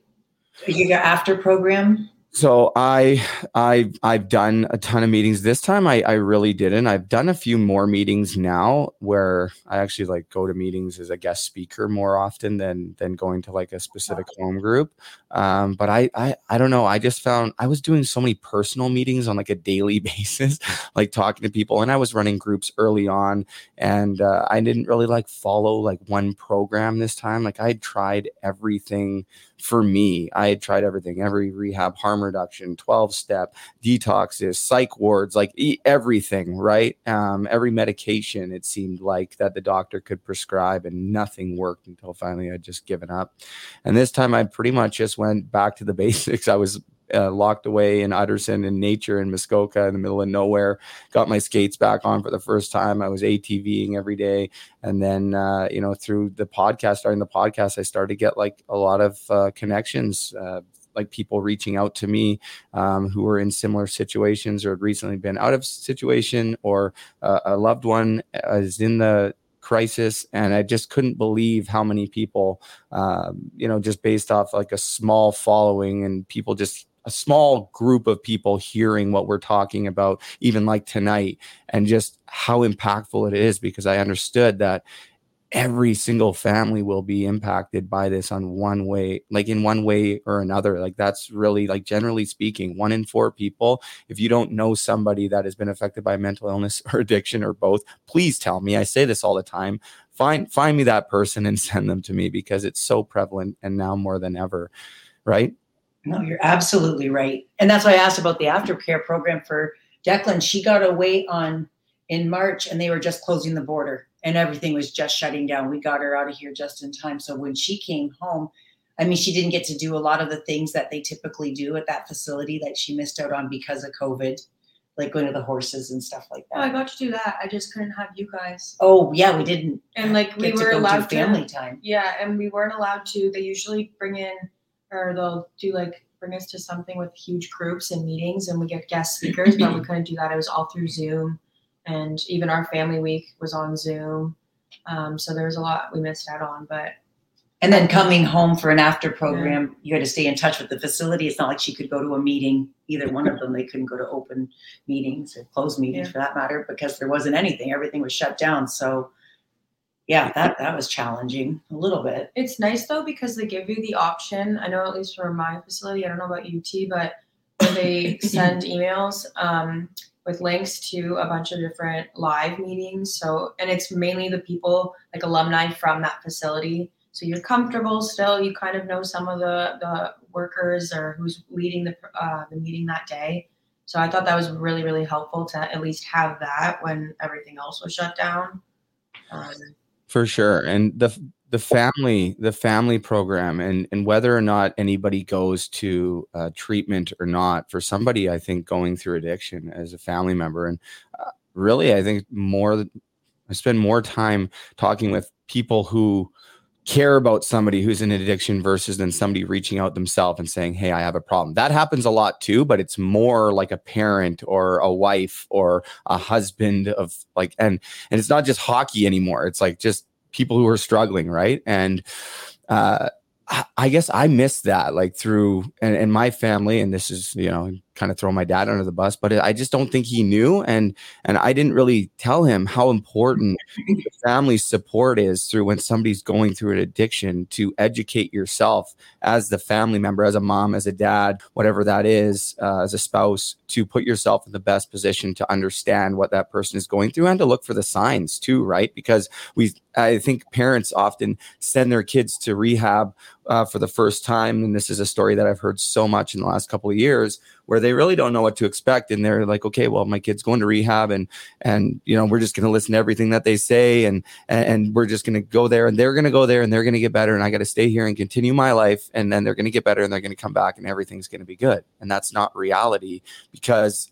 you got after program? So I I I've done a ton of meetings. This time I I really didn't. I've done a few more meetings now where I actually like go to meetings as a guest speaker more often than than going to like a specific home group. Um, but I I I don't know. I just found I was doing so many personal meetings on like a daily [LAUGHS] basis, like talking to people, and I was running groups early on, and uh, I didn't really like follow like one program this time. Like I tried everything for me. I had tried everything, every rehab, harm reduction, 12 step, detoxes, psych wards, like everything, right? Um, every medication, it seemed like that the doctor could prescribe, and nothing worked until finally I'd just given up. And this time I pretty much just went back to the [LAUGHS] basics. I was uh, locked away in Utterson in nature in Muskoka in the middle of nowhere. Got my skates back on for the first time. I was ATVing every day, and then uh, you know through the podcast, starting the podcast, I started to get like a lot of uh, connections. Uh, like people reaching out to me um, who were in similar situations or had recently been out of situation or uh, a loved one is in the crisis and i just couldn't believe how many people um, you know just based off like a small following and people just a small group of people hearing what we're talking about, even like tonight, and just how impactful it is because I understood that every single family will be impacted by this on one way like in one way or another like that's really like generally speaking one in four people if you don't know somebody that has been affected by mental illness [LAUGHS] or addiction or both please tell me i say this all the time find find me that person and [LAUGHS] send them to me because it's so prevalent and now more than ever right no, you're absolutely right. And that's why I asked about the aftercare program for Declan. She got away on in March and they were just closing the border and everything was just shutting down. We got her out of here just in time. So when she came home, I mean, she didn't get to do a lot of the things that they typically do at that facility that she missed out on because of COVID, like going to the horses and stuff like that. Oh, I got to do that. I just couldn't have you guys. Oh, yeah, we didn't. And like we to were to allowed family to, time. Yeah, and we weren't allowed to. They usually bring in, or they'll do like bring us to something with huge groups and meetings, and we get guest speakers, but we [CLEARS THROAT] couldn't do that. It was all through Zoom, and even our family week was on Zoom. Um, so there was a lot we missed out on, but And then coming home for an after program, you had to stay in touch with the facility. It's not like she could go to a meeting. Either one of them, they couldn't go to open meetings or closed meetings Yeah. for that matter because there wasn't anything. Everything was shut down. So, yeah, that that was challenging a little bit. It's nice though because they give you the option. I know at least for my facility, I don't know about UT, but they [CLEARS THROAT] send emails um, with links to a bunch of different live meetings. So, and it's mainly the people like alumni from that facility. So you're comfortable still. You kind of know some of the the workers or who's leading the uh, the meeting that day. So I thought that was really really helpful to at least have that when everything else was shut down. Um, for sure and the the family the family program and and whether or not anybody goes to uh, treatment or not for somebody i think going through addiction as a family member and uh, really i think more i spend more time talking with people who care about somebody who's in addiction versus than somebody reaching out themselves and saying hey i have a problem. That happens a lot too but it's more like a parent or a wife or a husband of like and and it's not just hockey anymore. It's like just people who are struggling right? And uh I- guess I missed that like through and, and my family, and this is you know kind of throw my dad under the bus, but I just don't think he knew, and and I didn't really tell him how important [LAUGHS] family support is through when somebody's going through an addiction to educate yourself as the family member, as a mom, as a dad, whatever that is, uh, as a spouse, to put yourself in the best position to understand what that person is going through and to look for the signs too, right? Because we, I think parents often send their kids to rehab uh, for the first time, and this is a story that I've heard so much in the last couple of years, where they really don't know what to expect, and they're like, okay, well, my kid's going to rehab, and and you know we're just going to listen to everything that they say, and and we're just going to go there, and they're going to go there, and they're going to get better, and I got to stay here and continue my life, and then they're going to get better, and they're going to come back, and everything's going to be good, and that's not reality because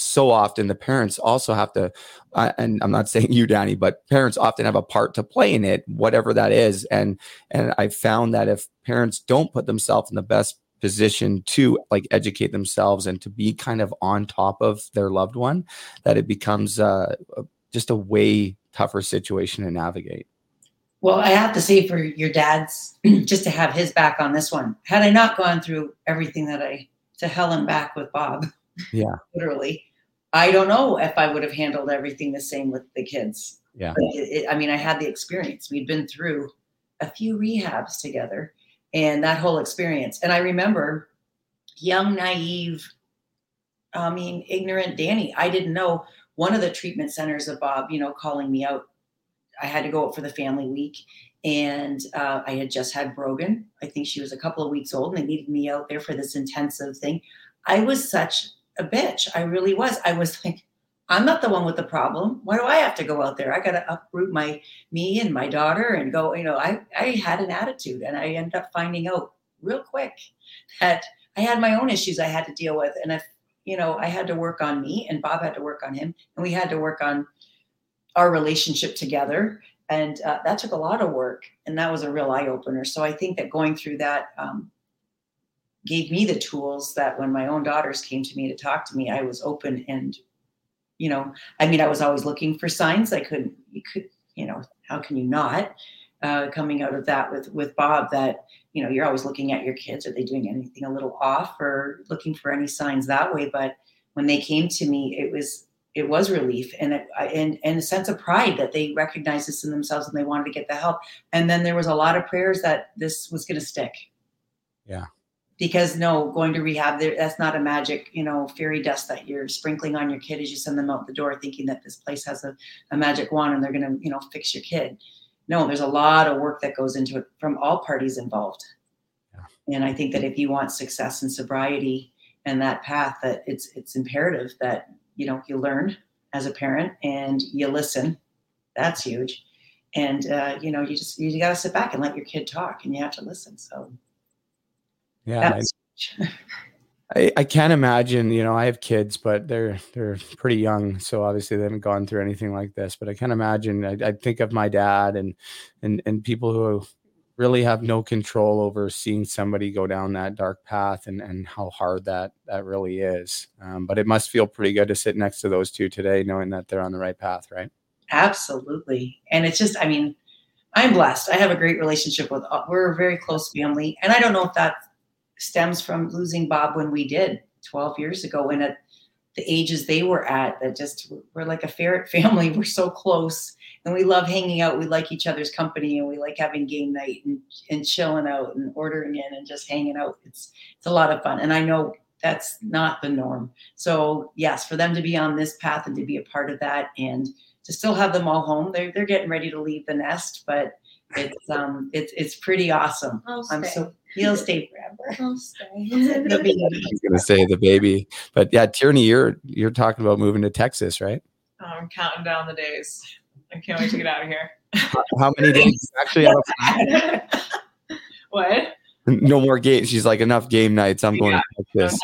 so often the parents also have to uh, and i'm not [LAUGHS] saying you dani but parents often have a part to play in it whatever that is and and i found that if parents don't put themselves in the best position to like educate themselves and to be kind of on top of their loved one that it becomes uh, just a way tougher situation to navigate Well, I have to say for your dad's, [CLEARS THROAT] just to have his back on this one. Had I not gone through everything that I to hell and back with Bob. Yeah. [LAUGHS] Literally. I don't know if I would have handled everything the same with the kids. Yeah. It, it, I mean, I had the experience. We'd been through a few rehabs together and that whole experience. And I remember young, naive, I mean, ignorant Dani. I didn't know one of the treatment centers of Bob, you know, calling me out. I had to go out for the family week and uh, I had just had Brogan. I think she was a couple of weeks old and they needed me out there for this intensive thing. I was such a bitch. I really was. I was like, I'm not the one with the problem. Why do I have to go out there? I got to uproot my me and my daughter and go. You know, I I had an attitude, and I ended up finding out real quick that I had my own issues I had to deal with, and if you know, I had to work on me, and Bob had to work on him, and we had to work on our relationship together, and uh, that took a lot of work, and that was a real eye opener. So I think that going through that um, gave me the tools that when my own daughters came to me to talk to me, I was open and, you know, I mean, I was always looking for signs. I couldn't, you could, you know, how can you not? Uh, coming out of that with with Bob, that you know, you're always looking at your kids. Are they doing anything a little off, or looking for any signs that way? But when they came to me, it was it was relief and it, and and a sense of pride that they recognized this in themselves and they wanted to get the help. And then there was a lot of prayers that this was going to stick. Yeah because no going to rehab that's not a magic you know fairy dust that you're sprinkling on your kid as you send them out the door thinking that this place has a, a magic wand and they're going to you know fix your kid. No there's a lot of work that goes into it from all parties involved. Yeah. and i think that if you want success and sobriety and that path that it's it's imperative that you know you learn as a parent and you listen. That's huge. And uh, you know you just you got to sit back and let your kid talk and you have to listen so yeah. [LAUGHS] I, I can't imagine, you know, I have kids, but they're they're pretty young, so obviously they haven't gone through anything like this. But I can't imagine. I, I think of my dad and and and people who really have no control over seeing somebody go down that dark path and and how hard that that really is. Um, but it must feel pretty good to sit next to those two today, knowing that they're on the right path, right? Absolutely, and it's just, I mean, I'm blessed. I have a great relationship with. We're a very close family, and I don't know if that stems from losing Bob when we did 12 years ago and at the ages they were at that just we're like a ferret [LAUGHS] family we're so close and we love hanging out we like each other's company and we like having game night and, and chilling out and ordering in and just hanging out. It's it's a lot of fun and i know that's not the norm. So yes for them to be on this path and to be a part of that and to still have them all home they're, they're getting ready to leave the nest but it's um it's it's pretty awesome i'm so He'll stay forever. [LAUGHS] He'll stay. [LAUGHS] the baby. [LAUGHS] He's gonna say the baby. But yeah, Tierney, you're you're talking about moving to Texas, right? I'm counting down the days. I can't wait to get out of here. How many days actually what? No more games. She's like enough game nights. I'm going yeah. to Texas.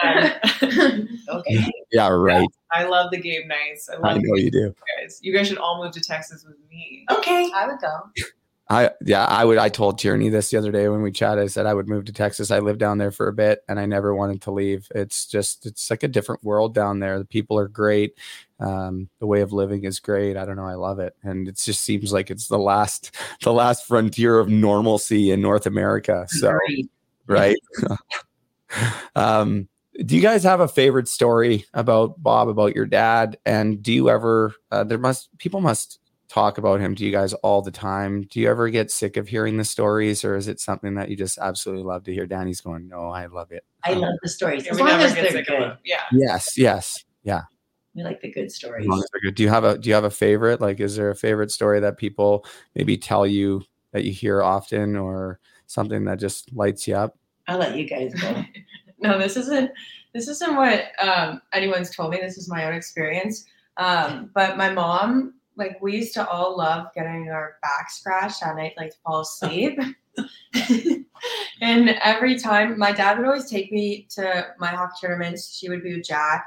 okay. Yeah, right. I love the game nights. I, I know you do. You guys. you guys should all move to Texas with me. Okay. I would go. I yeah, I would I told Tierney this the other day when we chatted. I said I would move to Texas. I lived down there for a bit and I never wanted to leave. It's just it's like a different world down there. The people are great. Um, the way of living is great. I don't know, I love it. And it just seems like it's the last [LAUGHS] the last frontier of normalcy in North America. So right. [LAUGHS] um do you guys have a favorite story about Bob about your dad and do you ever uh, there must people must talk about him to you guys all the time. Do you ever get sick of hearing the stories, or is it something that you just absolutely love to hear? Dani's going, no, I love it. I um, love the stories as long as they're good. Yeah. Yes. Yes. Yeah. We like the good stories. Good. Do you have a Do you have a favorite? Like, is there a favorite story that people maybe tell you that you hear often, or something that just lights you up? I'll let you guys go. [LAUGHS] no, this isn't. This isn't what um, anyone's told me. This is my own experience. Um, but my mom like we used to all love getting our back scratched at night, like to fall asleep. [LAUGHS] and every time my dad would always take me to my hockey tournaments, she would be with Jack.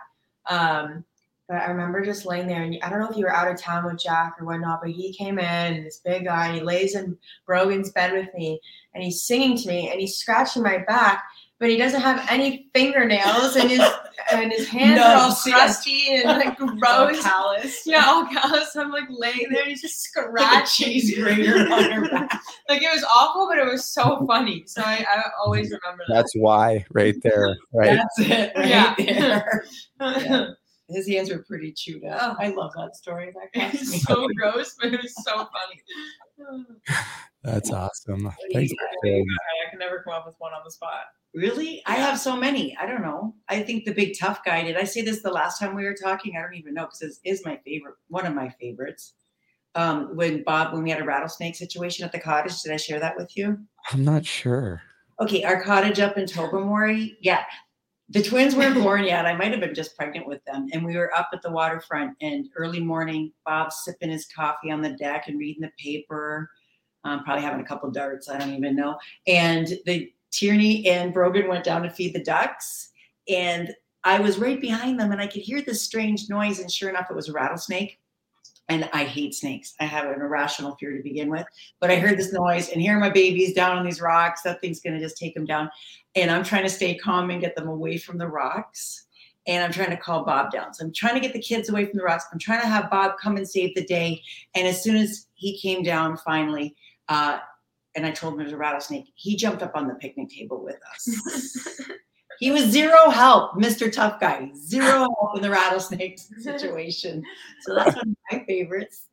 Um, but I remember just laying there, and I don't know if you were out of town with Jack or whatnot, but he came in, this big guy, and he lays in Brogan's bed with me, and he's singing to me, and he's scratching my back. But he doesn't have any fingernails, and his [LAUGHS] and his hands are all Nubs, crusty and like [LAUGHS] gross. callous. Yeah, all callous. I'm like laying there, and he's just [LAUGHS] Like scratching. cheese grater on her back. Like it was awful, but it was so funny. So I, I always remember that. That's why, right there, right? That's it right Yeah. there. Yeah. His hands were pretty chewed up. I love that story. That It cracks me was so gross, but it was so funny. [LAUGHS] That's awesome. Thanks you. I can never come up with one on the spot. Really? I have so many. I don't know. I think the big tough guy. Did I say this the last time we were talking? I don't even know because this is my favorite, one of my favorites. Um, when Bob, when we had a rattlesnake situation at the cottage, did I share that with you? I'm not sure. Okay, our cottage up in Tobermory. Yeah, the twins weren't [LAUGHS] born yet. I might have been just pregnant with them, and we were up at the waterfront. And early morning, Bob's sipping his coffee on the deck and reading the paper, um, probably having a couple darts. I don't even know. And the Tierney and Brogan went down to feed the ducks, and I was right behind them, and I could hear this strange noise. And sure enough, it was a rattlesnake. And I hate snakes. I have an irrational fear to begin with. But I heard this noise, and here are my babies down on these rocks. That thing's going to just take them down. And I'm trying to stay calm and get them away from the rocks. And I'm trying to call Bob down. So I'm trying to get the kids away from the rocks. I'm trying to have Bob come and save the day. And as soon as he came down finally, uh, and I told him there's a rattlesnake, he jumped up on the picnic table with us. [LAUGHS] he was zero help, Mr. Tough Guy, zero help in the rattlesnake [LAUGHS] situation. So that's one of my favorites.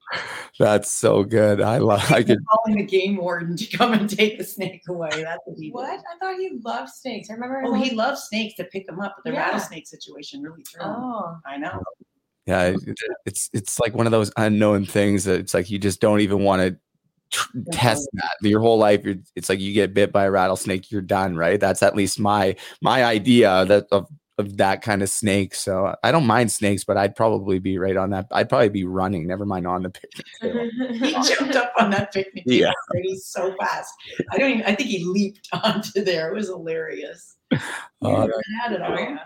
That's so good. I love. I could. Calling the game warden to come and take the snake away. That's what he did. What? I thought he loved snakes. I remember. Oh, him he always- loves snakes to pick them up, but the Yeah. rattlesnake situation really threw him. Oh. I know. Yeah, it's it's like one of those unknown things that it's like you just don't even want to tr- test that your whole life. You're, it's like you get bit by a rattlesnake, you're done, right? That's at least my my idea that of of that kind of snake. So I don't mind snakes, but I'd probably be right on that. I'd probably be running, never mind on the picnic [LAUGHS] table. He jumped up on that picnic Yeah. [LAUGHS] table. and He's so fast. I don't even. I think he leaped [LAUGHS] onto there. It was hilarious. Uh, had it Oh, all. yeah.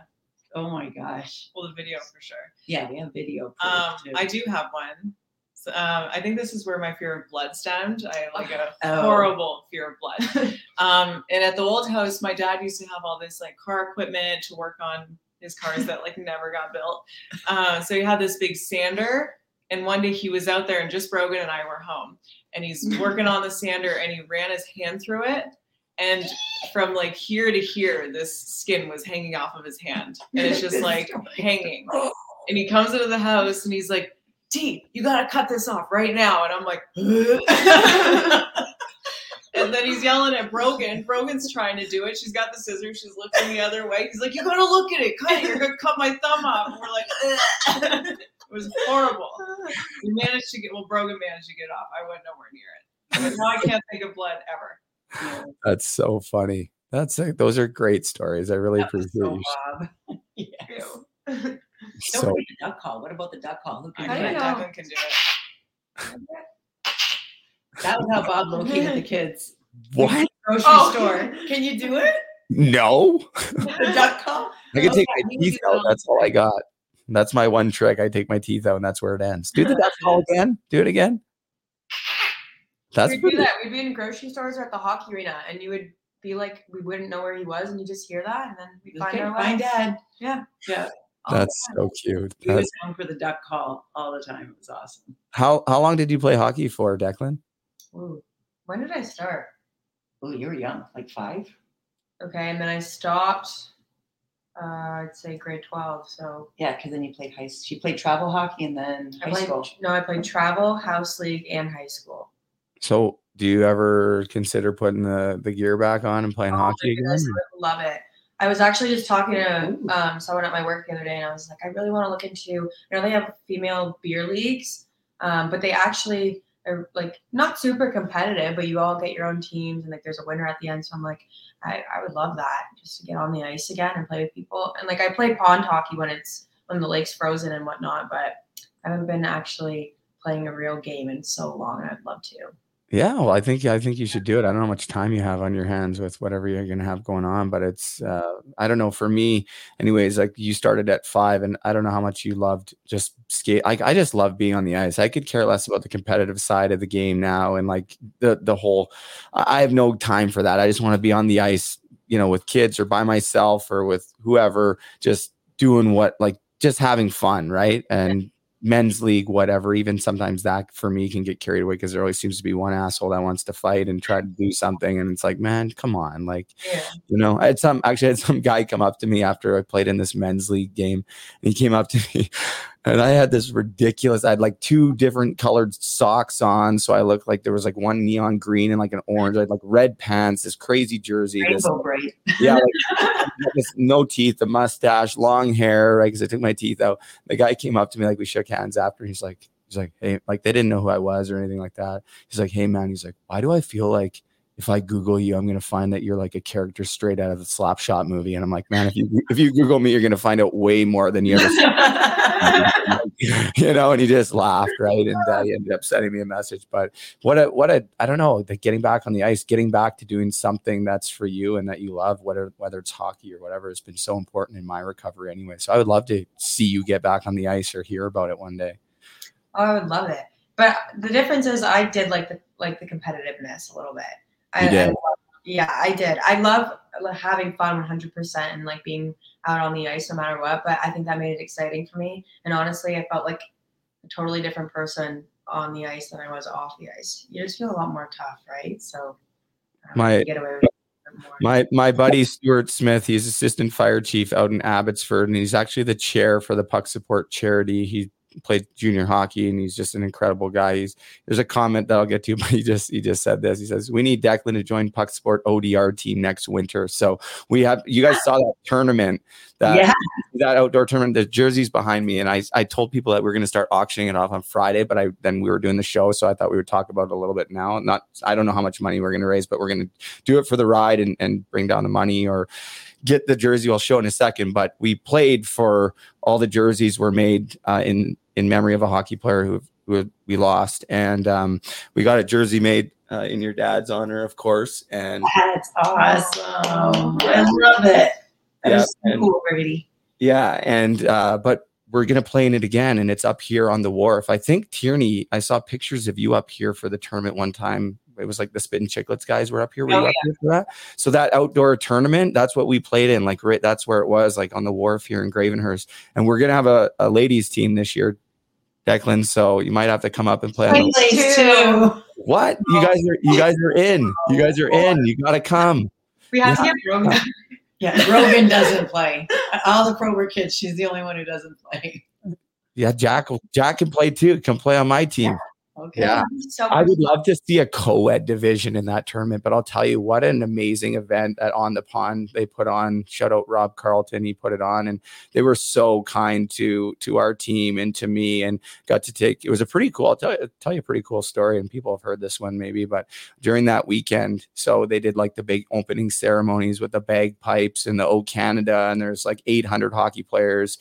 Oh my gosh. Well, the video for sure. Yeah, we have video. Um, too. I do have one. So, um, I think this is where my fear of blood stemmed. I have like a Oh. horrible fear of blood. [LAUGHS] Um, and at the old house, my dad used to have all this like car equipment to work on his cars that like never got built. Uh, so he had this big sander, and one day he was out there, and just Brogan and I were home, and he's [LAUGHS] working on the sander, and he ran his hand through it, and from like here to here, this skin was hanging off of his hand, and it's [LAUGHS] just like hanging. And he comes into the house, and he's like. T, you gotta cut this off right now. And I'm like, [LAUGHS] and then he's yelling at Brogan. Brogan's trying to do it. She's got the scissors. She's looking the other way. He's like, "You gotta look at it. Cut it. You're gonna cut my thumb off." And we're like, [LAUGHS] "It was horrible." We managed to get. Well, Brogan managed to get off. I went nowhere near it. But now I can't think of blood ever. That's so funny. That's like, those are great stories. I really That appreciate so you. Bob. [LAUGHS] yes. Ew. Don't So the duck call. What about the duck call? Who can I do it? know. Declan can do it. That was how Bob located the [LAUGHS] kids. what? Grocery Oh. store. Can you do it? No. The duck call? [LAUGHS] I can Oh, take yeah, my teeth out. That's all I got. That's my one trick. I take my teeth out, and that's where it ends. Do the duck call [LAUGHS] again. Do it again. That's We'd do that. We'd be in grocery stores or at the hockey arena, and you would be like, we wouldn't know where he was, and you just hear that, and then we would find Okay, our way. find dad. Yeah. Yeah. All the that's time. so cute. He was That's- known for the duck call all the time. It was awesome. how how long did you play hockey for, Declan? Ooh. When did I start? Oh, you were young, like five. Okay, and then I stopped. Uh, I'd say grade twelve. So Yeah, because then you played high. She played travel hockey and then I high played. school. No, I played travel, house league, and high school. So, do you ever consider putting the the gear back on and playing Oh hockey again? I love it. I was actually just talking to um, someone at my work the other day, and I was like, I really want to look into. You know, they have female beer leagues, um, but they actually are like not super competitive, but you all get your own teams, and like there's a winner at the end. So I'm like, I, I would love that just to get on the ice again and play with people. And like I play pond hockey when it's when the lake's frozen and whatnot, but I haven't been actually playing a real game in so long, and I'd love to. Yeah, well, I think I think you should do it. I don't know how much time you have on your hands with whatever you're gonna have going on, but it's uh, I don't know. For me, anyways, like you started at five, and I don't know how much you loved just skate. Like I just love being on the ice. I could care less about the competitive side of the game now, and like the the whole. I I have no time for that. I just want to be on the ice you know with kids or by myself or with whoever just doing what like just having fun right and men's league whatever even sometimes that for me can get carried away because there always seems to be one asshole that wants to fight and try to do something and it's like man come on like Yeah. you know i had some actually I had some [LAUGHS] guy come up to me after i played in this men's league game and he came up to me and i had this ridiculous i had like two different colored socks on so i looked like there was like one neon green and like an orange i had like red pants this crazy jersey this bright. yeah, like, [LAUGHS] this- no teeth, a mustache, long hair, right? Because I took my teeth out. The guy came up to me, like we shook hands after. He's like, he's like, hey, like they didn't know who I was or anything like that. He's like, hey man, he's like, why do I feel like if I Google you, I'm gonna find that you're like a character straight out of the Slapshot movie? And I'm like, man, if you if you Google me, you're gonna find out way more than you ever. [LAUGHS] [LAUGHS] you know, and he just laughed, right? And uh, he ended up sending me a message. But what a what a I don't know, like getting back on the ice, getting back to doing something that's for you and that you love, whether whether it's hockey or whatever, has been so important in my recovery anyway. So I would love to see you get back on the ice or hear about it one day. Oh, I would love it. But the difference is I did like the like the competitiveness a little bit. I? I love- yeah, I did. I love having fun 100% and like being out on the ice no matter what. But I think that made it exciting for me. And honestly, I felt like a totally different person on the ice than I was off the ice. You just feel a lot more tough, right? So um, My- get away with it a bit more. My my buddy Stuart Smith, he's assistant fire chief out in Abbotsford, and he's actually the chair for the Puck Support Charity. He played junior hockey, and he's just an incredible guy. He's there's a comment that I'll get to, [LAUGHS] but he just he just said this. He says we need Declan to join Puck Support ODR team next winter. So we have you guys saw that tournament that Yeah. that outdoor tournament. The jerseys behind me, and I I told people that we are going to start auctioning it off on Friday, but I then we were doing the show, so I thought we would talk about it a little bit now. Not I don't know how much money we're going to raise, but we're going to do it for the ride and, and bring down the money or get the jersey. I'll show in a second. But we played for all the jerseys were made uh, in in memory of a hockey player who who we lost, and um, we got a jersey made uh, in your dad's honor, of course. And That's awesome. I love it. That Yeah, so and- cool, Brady. Yeah, and uh, but we're gonna play in it again, and it's up here on the wharf. I think Tierney. I saw pictures of you up here for the tournament one time. It was like the Spitting Chicklets guys were up here. Were Oh, you up here for that? So that outdoor tournament, that's what we played in. Like right, that's where it was, like on the wharf here in Gravenhurst. And we're gonna have a, a ladies team this year, Declan. So you might have to come up and play. On I the, plays too. what? You guys are you guys are in. You guys are in. You gotta come. We have to get Brogan. [LAUGHS] Yeah, Brogan doesn't play. All the Probert kids, she's the only one who doesn't play. Yeah, Jack. Jack can play too. Can play on my team. Okay. Yeah. So I would love to see a co-ed division in that tournament, but I'll tell you what an amazing event at On the Pond they put on. Shout out Rob Carlton, he put it on, and they were so kind to to our team and to me, and got to take. It was a pretty cool. I'll tell you, tell you a pretty cool story, and people have heard this one maybe, but during that weekend, so they did like the big opening ceremonies with the bagpipes and the O Canada, and there's like 800 hockey players,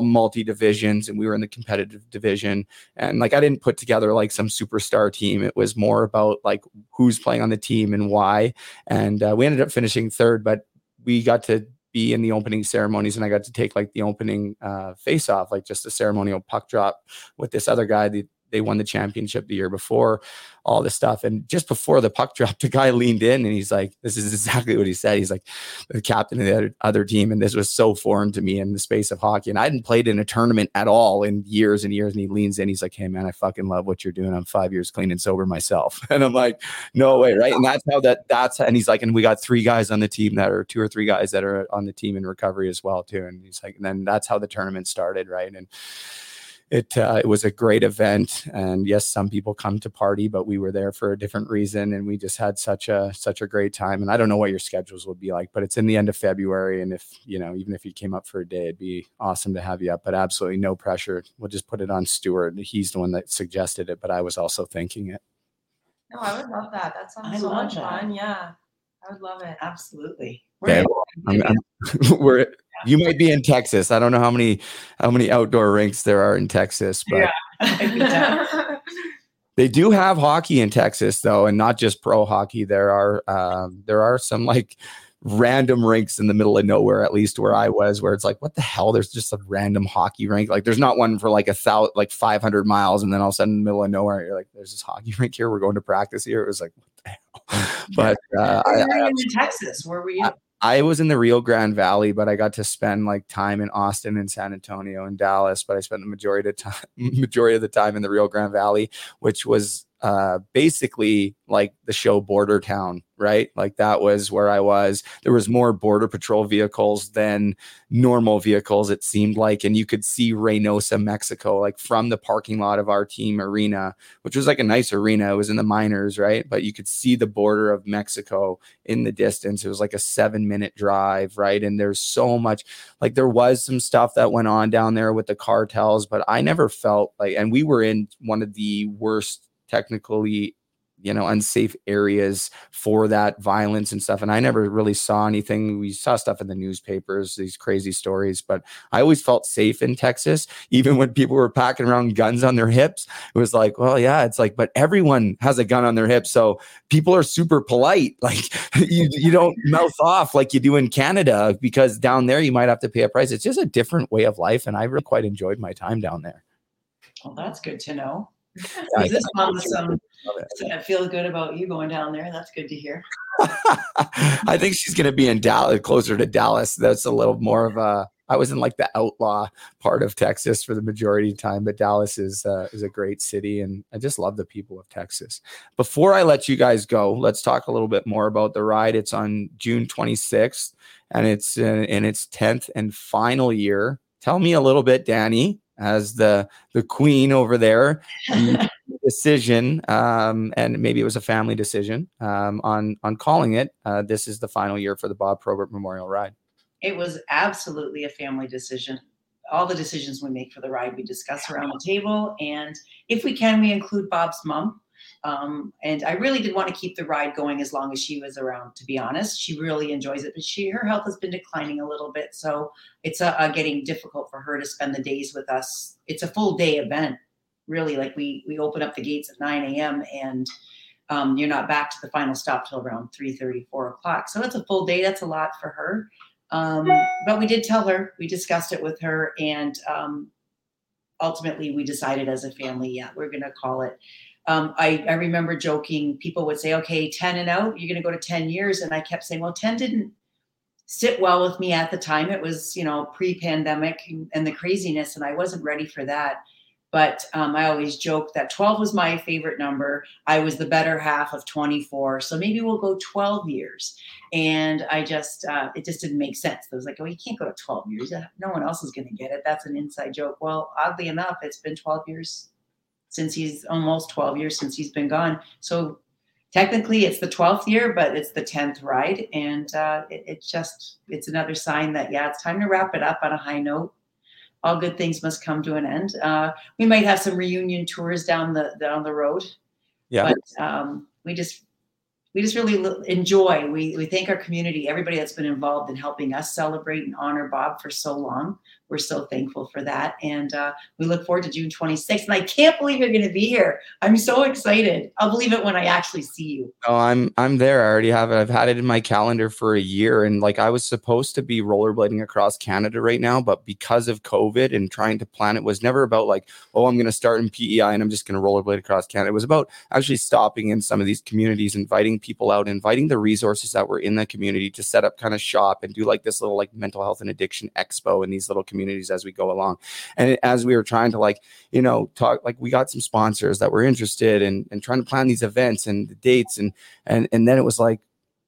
multi divisions, and we were in the competitive division and like I didn't put together like some superstar team. It was more about like who's playing on the team and why. And uh, we ended up finishing third, but we got to be in the opening ceremonies, and I got to take like the opening uh, face off, like just a ceremonial puck drop with this other guy. That they won the championship the year before, all this stuff. And just before the puck [LAUGHS] dropped, the guy leaned in and he's like, "This is exactly what he said." He's like, "The captain of the other, other team," and this was so foreign to me in the space of hockey. And I hadn't played in a tournament at all in years and years. And he leans in, he's like, "Hey man, I fucking love what you're doing. I'm five years clean and sober myself." [LAUGHS] And I'm like, "No way, right?" And that's how that that's and he's like, and we got three guys on the team that are two or three guys that are on the team in recovery as well too. And he's like, and then that's how the tournament started, right? And it uh, it was a great event and yes some people come to party but we were there for a different reason and we just had such a such a great time and i don't know what your schedules will be like but it's in the end of february and if you know even if you came up for a day it'd be awesome to have you up but absolutely no pressure we'll just put it on stuart he's the one that suggested it but i was also thinking it No, I would love that. That sounds I so much that. fun. Yeah. I would love it. Absolutely. Okay. I'm, I'm- [LAUGHS] we're you might be in texas i don't know how many how many outdoor rinks there are in texas but Yeah. [LAUGHS] [LAUGHS] They do have hockey in Texas though, and not just pro hockey. There are um, there are some like random rinks in the middle of nowhere, at least where I was, where it's like, what the hell? There's just a random hockey rink. Like there's not one for like a thousand, like 500 miles, and then all of a sudden in the middle of nowhere, you're like, there's this hockey [LAUGHS] rink here. We're going to practice here. It was like, what the hell? But uh, I, I in Texas? Where were you? I was in the Rio Grande Valley, but I got to spend like time in Austin and San Antonio and Dallas. But I spent the majority of time, [LAUGHS] majority of the time in the Rio Grande Valley, which was uh, basically like the show Border Town, right? Like that was where I was. There was more border patrol vehicles than normal vehicles. It seemed like, and you could see Reynosa, Mexico, like from the parking lot of our team arena, which was like a nice arena. It was in the minors, right? But you could see the border of Mexico in the distance. It was like a seven minute drive, right? And there's so much, like there was some stuff that went on down there with the cartels, but I never felt like, and we were in one of the worst technically you know unsafe areas for that violence and stuff and i never really saw anything. We saw stuff in the newspapers these crazy stories but i always felt safe in texas. Even when people were packing around guns on their hips it was like well yeah it's like but everyone has a gun on their hip so people are super polite. [LAUGHS] Like you, you don't mouth off like you do in canada because down there you might have to pay a price. It's just a different way of life and i really quite enjoyed my time down there. Well, that's good to know. Is this mom some Love it. feel good about you going down there? That's good to hear. [LAUGHS] I think she's going to be in Dallas, closer to Dallas. That's a little more of a. I was in like the outlaw part of Texas for the majority of the time, but Dallas is uh, is a great city, and I just love the people of Texas. Before I let you guys go, let's talk a little bit more about the ride. It's on June 26th, and it's uh, in its 10th and final year. Tell me a little bit, Dani, as the the queen over there [LAUGHS] decision um, and maybe it was a family decision um, on on calling it uh, this is the final year for the bob probert memorial ride It was absolutely a family decision. All the decisions we make for the ride, we discuss around the table, and if we can, we include Bob's mom. Um, and I really did want to keep the ride going as long as she was around. To be honest, she really enjoys it, but she her health has been declining a little bit, so it's uh, uh, getting difficult for her to spend the days with us. It's a full day event, really. Like we we open up the gates at 9 a.m. and um, you're not back to the final stop till around 3 4 o'clock. So that's a full day. That's a lot for her. Um, but we did tell her, we discussed it with her, and um, ultimately we decided as a family, yeah, we're going to call it. Um, I, I remember joking, people would say, okay, 10 and out, you're going to go to 10 years. And I kept saying, well, 10 didn't sit well with me at the time. It was, you know, pre pandemic and the craziness, and I wasn't ready for that. But um, I always joke that 12 was my favorite number. I was the better half of 24. So maybe we'll go 12 years. And I just, uh, it just didn't make sense. I was like, oh, you can't go to 12 years. No one else is going to get it. That's an inside joke. Well, oddly enough, it's been 12 years since he's almost 12 years since he's been gone. So technically it's the 12th year, but it's the 10th ride. And uh, it, it's just, it's another sign that, yeah, it's time to wrap it up on a high note all good things must come to an end. Uh, we might have some reunion tours down the down the road, yeah but um, we just we just really enjoy. We we thank our community, everybody that's been involved in helping us celebrate and honor Bob for so long. We're so thankful for that, and uh, we look forward to June 26th. And I can't believe you're going to be here. I'm so excited. I'll believe it when I actually see you. Oh, I'm I'm there. I already have it. I've had it in my calendar for a year, and like I was supposed to be rollerblading across Canada right now, but because of COVID and trying to plan it was never about like, oh, I'm going to start in PEI and I'm just going to rollerblade across Canada. It was about actually stopping in some of these communities, inviting people out, inviting the resources that were in the community to set up kind of shop and do like this little like mental health and addiction expo in these little communities as we go along. And as we were trying to like, you know, talk like we got some sponsors that were interested in and trying to plan these events and the dates and and and then it was like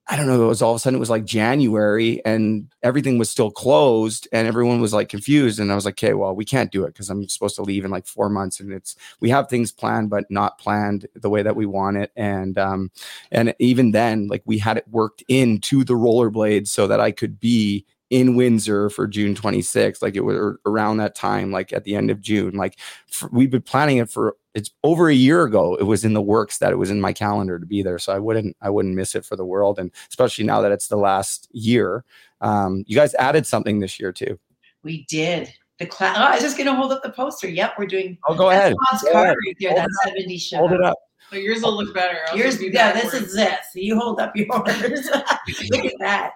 I don't know, it was all of a sudden it was like January and everything was still closed and everyone was like confused. And I was like, okay, well, we can't do it because I'm supposed to leave in like four months and it's we have things planned, but not planned the way that we want it. And um, and even then, like we had it worked into the rollerblades so that I could be in Windsor for June 26th. Like it was around that time, like at the end of June. Like for, we've been planning it for it's over a year ago. It was in the works that it was in my calendar to be there. So I wouldn't I wouldn't miss it for the world. And especially now that it's the last year. Um, you guys added something this year too. We did. The class. Oh, I was just going to hold up the poster. Yep, we're doing. Oh, go ahead. Bob's Go ahead. right there. Hold That's it 70 show. Hold it up. So yours will look better. I'll Yours, be yeah, this is this. You hold up yours. [LAUGHS] Look at that.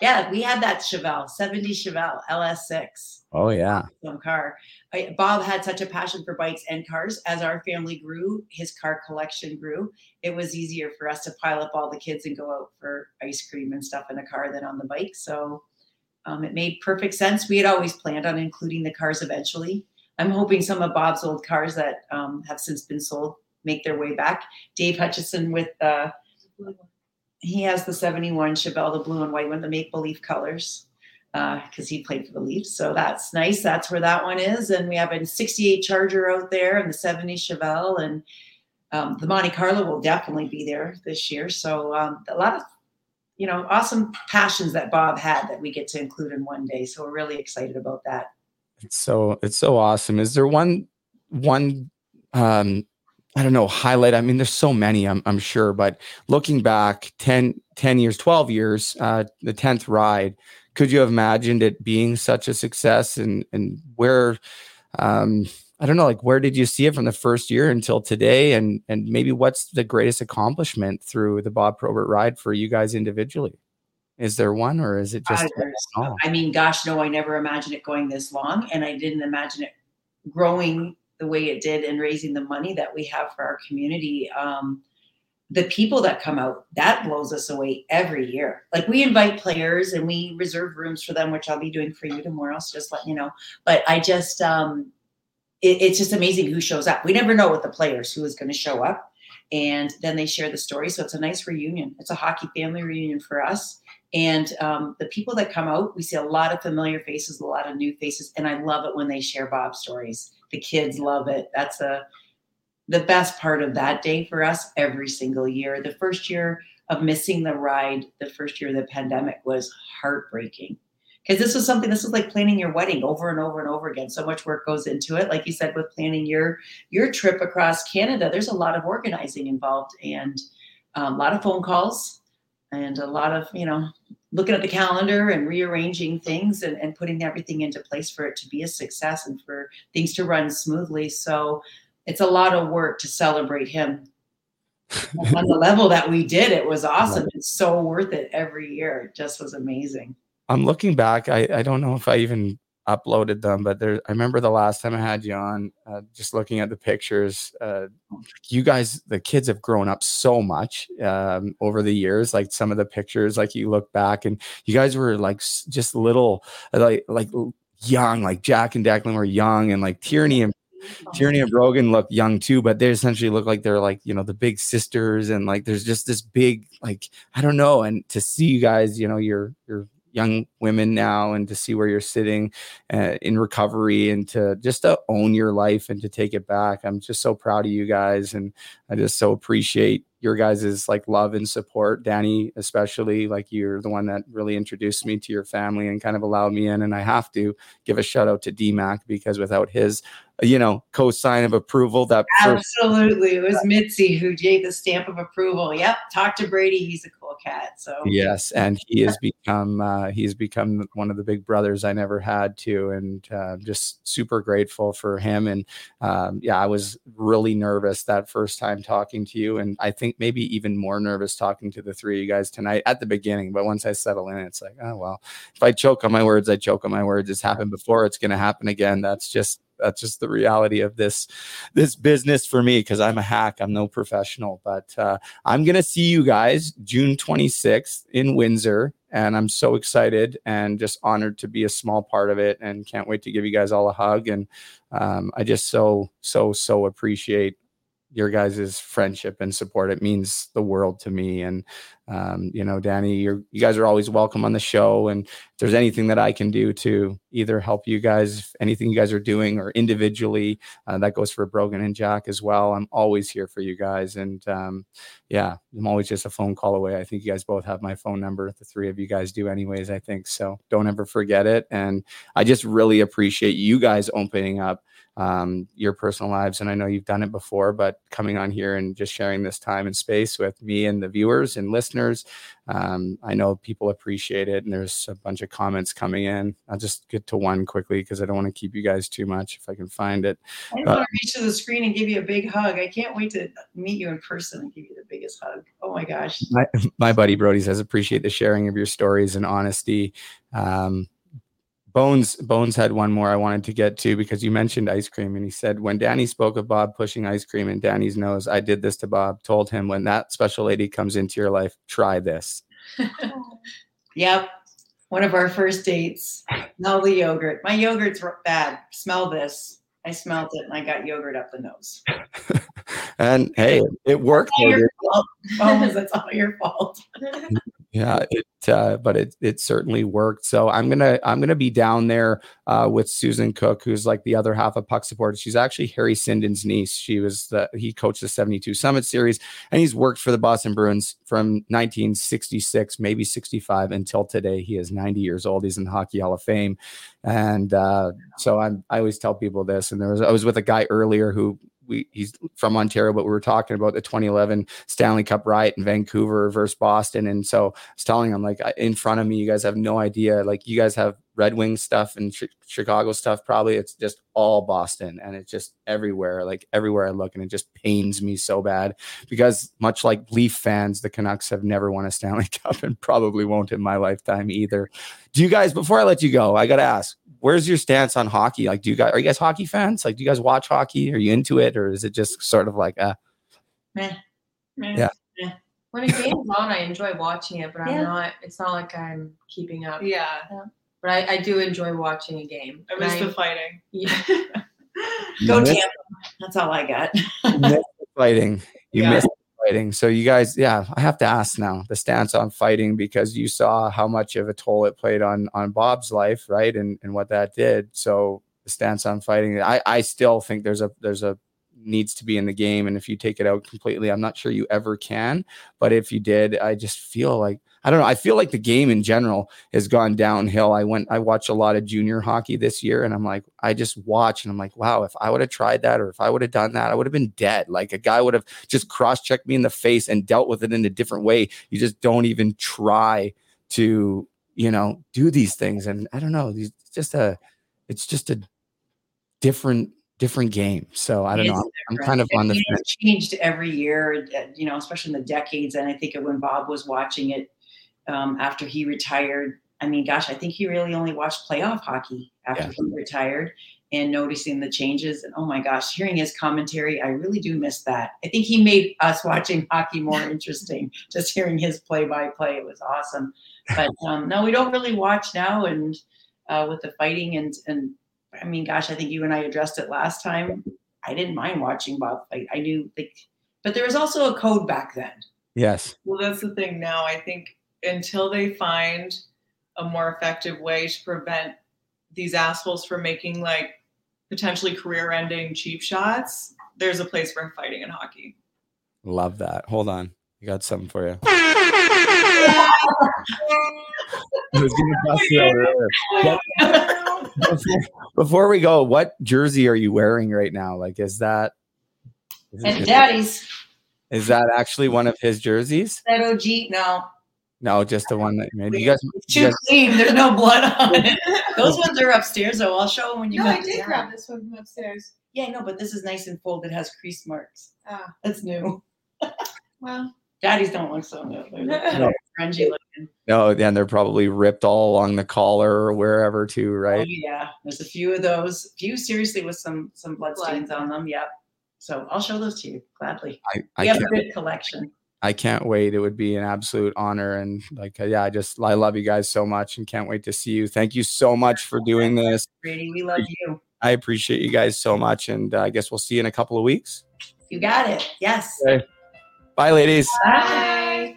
Yeah, we had that Chevelle, 70 Chevelle LS6 Oh yeah. some car. I, Bob had such a passion for bikes and cars. As our family grew, his car collection grew. It was easier for us to pile up all the kids and go out for ice cream and stuff in the car than on the bike. So um, it made perfect sense. We had always planned on including the cars eventually. I'm hoping some of Bob's old cars that um, have since been sold make their way back. Dave Hutchison with uh, he has the 71 Chevelle, the blue and white one, the Maple Leaf colors, because uh, he played for the Leafs. So that's nice. That's where that one is. And we have a 68 Charger out there and the 70 Chevelle. And um, the Monte Carlo will definitely be there this year. So um, a lot of, you know, awesome passions that Bob had that we get to include in one day. So we're really excited about that. It's so it's so awesome. Is there one one um I don't know, highlight. I mean, there's so many, I'm, I'm sure, but looking back 10, 10 years, 12 years, uh, the 10th ride, could you have imagined it being such a success and, and where, um, I don't know, like where did you see it from the first year until today? And, and maybe what's the greatest accomplishment through the Bob Probert ride for you guys individually? Is there one or is it just? Uh, I mean, gosh, no, I never imagined it going this long and I didn't imagine it growing the way it did and raising the money that we have for our community. Um, the people that come out, that blows us away every year. Like we invite players and we reserve rooms for them, which I'll be doing for you tomorrow. So just let you know. But I just, um, it, it's just amazing who shows up. We never know with the players who is going to show up. And then they share the story. So it's a nice reunion. It's a hockey family reunion for us. And um, the people that come out, we see a lot of familiar faces, a lot of new faces, and I love it when they share Bob stories. The kids love it. That's a the best part of that day for us every single year. The first year of missing the ride, the first year of the pandemic was heartbreaking because this was something this was like planning your wedding over and over and over again so much work goes into it like you said with planning your your trip across canada there's a lot of organizing involved and um, a lot of phone calls and a lot of you know looking at the calendar and rearranging things and, and putting everything into place for it to be a success and for things to run smoothly. So it's a lot of work to celebrate him. On the [LAUGHS] level that we did it was awesome. It's so worth it every year. It just was amazing. I'm looking back i, I don't know if i even uploaded them, but there, I remember the last time I had you on, uh, just looking at the pictures, uh, you guys, the kids have grown up so much um, over the years. Like some of the pictures, like you look back and you guys were like just little, like, like young, like Jack and Declan were young and like Tierney and [LAUGHS] Tierney and Brogan look young too, but they essentially look like they're like, you know, the big sisters and like there's just this big, like, I don't know. And to see you guys, you know, you're, you're young women now and to see where you're sitting uh, in recovery and to just to own your life and to take it back. I'm just so proud of you guys and I just so appreciate your guys's like love and support dani especially like you're the one that really introduced me to your family and kind of allowed me in and i have to give a shout out to dmac because without his you know co-sign of approval that absolutely it was mitzi who gave the stamp of approval. Yep talk to brady he's a cool cat so. Yes and he has become uh, he's become one of the big brothers i never had to and uh, just super grateful for him and um, yeah i was really nervous that first time talking to you and i think maybe even more nervous talking to the three of you guys tonight at the beginning but once i settle in it's like oh well if i choke on my words i choke on my words it's happened before it's going to happen again that's just that's just the reality of this this business for me because I'm a hack. I'm no professional, but uh, I'm gonna see you guys June 26th in Windsor, and I'm so excited and just honored to be a small part of it, and can't wait to give you guys all a hug. And um, I just so so so appreciate your guys' friendship and support. It means the world to me. And um, you know, Dani, you guys are always welcome on the show. And if there's anything that I can do to either help you guys, anything you guys are doing, or individually, uh, that goes for Brogan and Jack as well. I'm always here for you guys. And um, yeah, I'm always just a phone call away. I think you guys both have my phone number. The three of you guys do, anyways. I think so. Don't ever forget it. And I just really appreciate you guys opening up um, your personal lives. And I know you've done it before, but coming on here and just sharing this time and space with me and the viewers and listeners, um, I know people appreciate it. And there's a bunch of comments coming in. I'll just get to one quickly because I don't want to keep you guys too much if I can find it. I want to reach to the screen and give you a big hug. I can't wait to meet you in person and give you the biggest hug. Oh my gosh. My, [LAUGHS] my buddy Brody says, appreciate the sharing of your stories and honesty. Um, Bones Bones had one more I wanted to get to because you mentioned ice cream and he said when Dani spoke of Bob pushing ice cream in Dani's nose, I did this to Bob. Told him when that special lady comes into your life, try this. [LAUGHS] Yep. One of our first dates. Smell the yogurt. My yogurt's bad. Smell this. I smelled it and I got yogurt up the nose. [LAUGHS] And hey, it worked. All though, your fault. Bones, [LAUGHS] that's all your fault. Yeah it uh, but it it certainly worked. So i'm gonna i'm gonna be down there uh, with susan cook who's like the other half of puck support she's actually harry sinden's niece. She was the he coached the 72 summit series and he's worked for the boston bruins from 1966 maybe 65 until today. He is 90 years old. He's in the hockey hall of fame. And uh, so i'm i always tell people this and there was i was with a guy earlier who we he's from Ontario, but we were talking about the 2011 Stanley Cup riot in Vancouver versus Boston, and so I was telling him like in front of me, you guys have no idea. Like you guys have Red Wing stuff and Chi- Chicago stuff. Probably it's just all Boston, and it's just everywhere. Like everywhere I look, and it just pains me so bad because much like Leaf fans, the Canucks have never won a Stanley [LAUGHS] Cup and probably won't in my lifetime either. Do you guys? Before I let you go, I got to ask where's your stance on hockey? Like, do you guys are you guys hockey fans? Like, do you guys watch hockey? Are you into it, or is it just sort of like, uh, Meh. Yeah. When a game's on, I enjoy watching it, but I'm not. It's not like I'm keeping up. Yeah, But I, I do enjoy watching a game. I And miss the fighting. Yeah. [LAUGHS] Go miss- Tampa. That's all I got. you miss the fighting? You Yeah. miss the fighting. So you guys, yeah, I have to ask now the stance on fighting because you saw how much of a toll it played on on Bob's life, right? And and what that did. So the stance on fighting, I I still think there's a there's a needs to be in the game and if you take it out completely i'm not sure you ever can but if you did i just feel like i don't know i feel like the game in general has gone downhill. I went i watched a lot of junior hockey this year and i'm like i just watch and i'm like wow if i would have tried that or if i would have done that i would have been dead. Like a guy would have just cross-checked me in the face and dealt with it in a different way. You just don't even try to you know do these things and i don't know these it's just a it's just a different different game. So i don't know i'm, I'm kind of on the It- changed every year, uh, you know, especially in the decades. And I think when Bob was watching it um, after he retired. I mean, gosh, I think he really only watched playoff hockey after Yeah. he retired and noticing the changes. And oh my gosh, hearing his commentary, I really do miss that. I think he made us watching hockey more [LAUGHS] interesting, just hearing his play by play. It was awesome. But um, no, we don't really watch now. And uh, with the fighting and, and I mean, gosh, I think you and I addressed it last time. I didn't mind watching Bob fight. I knew, like, but there was also a code back then. yes Well, that's the thing now. I think until they find a more effective way to prevent these assholes from making like potentially career ending cheap shots, there's a place for fighting in hockey. love that hold on i got something for you [LAUGHS] I was gonna bust it out earlier. before, before we go, what jersey are you wearing right now? Like, is that is, And daddy's is that actually one of his jerseys? that OG. No, No, just the one that you made. You guys, it's you too guys clean. There's no blood on [LAUGHS] it. Those ones are upstairs, though. I'll show them when you no, come I did down. grab this one from upstairs. Yeah, no, but this is nice and full. It has crease marks. Ah, That's new. [LAUGHS] well, Daddies don't look so new. They're [LAUGHS] No. no. grungy looking. no, and they're probably ripped all along the collar or wherever too, Oh, right? yeah, there's a few of those. Few seriously with some some blood Blood. stains on them. Yep. So I'll show those to you gladly. I, We I have a can't, good collection. I can't wait. It would be an absolute honor, and like, uh, yeah, I just I love you guys so much, and can't wait to see you. Thank you so much for doing this. Brady, we love you. I appreciate you guys so much, and uh, I guess we'll see you in a couple of weeks. You got it. Yes. Okay. Bye, ladies. Bye.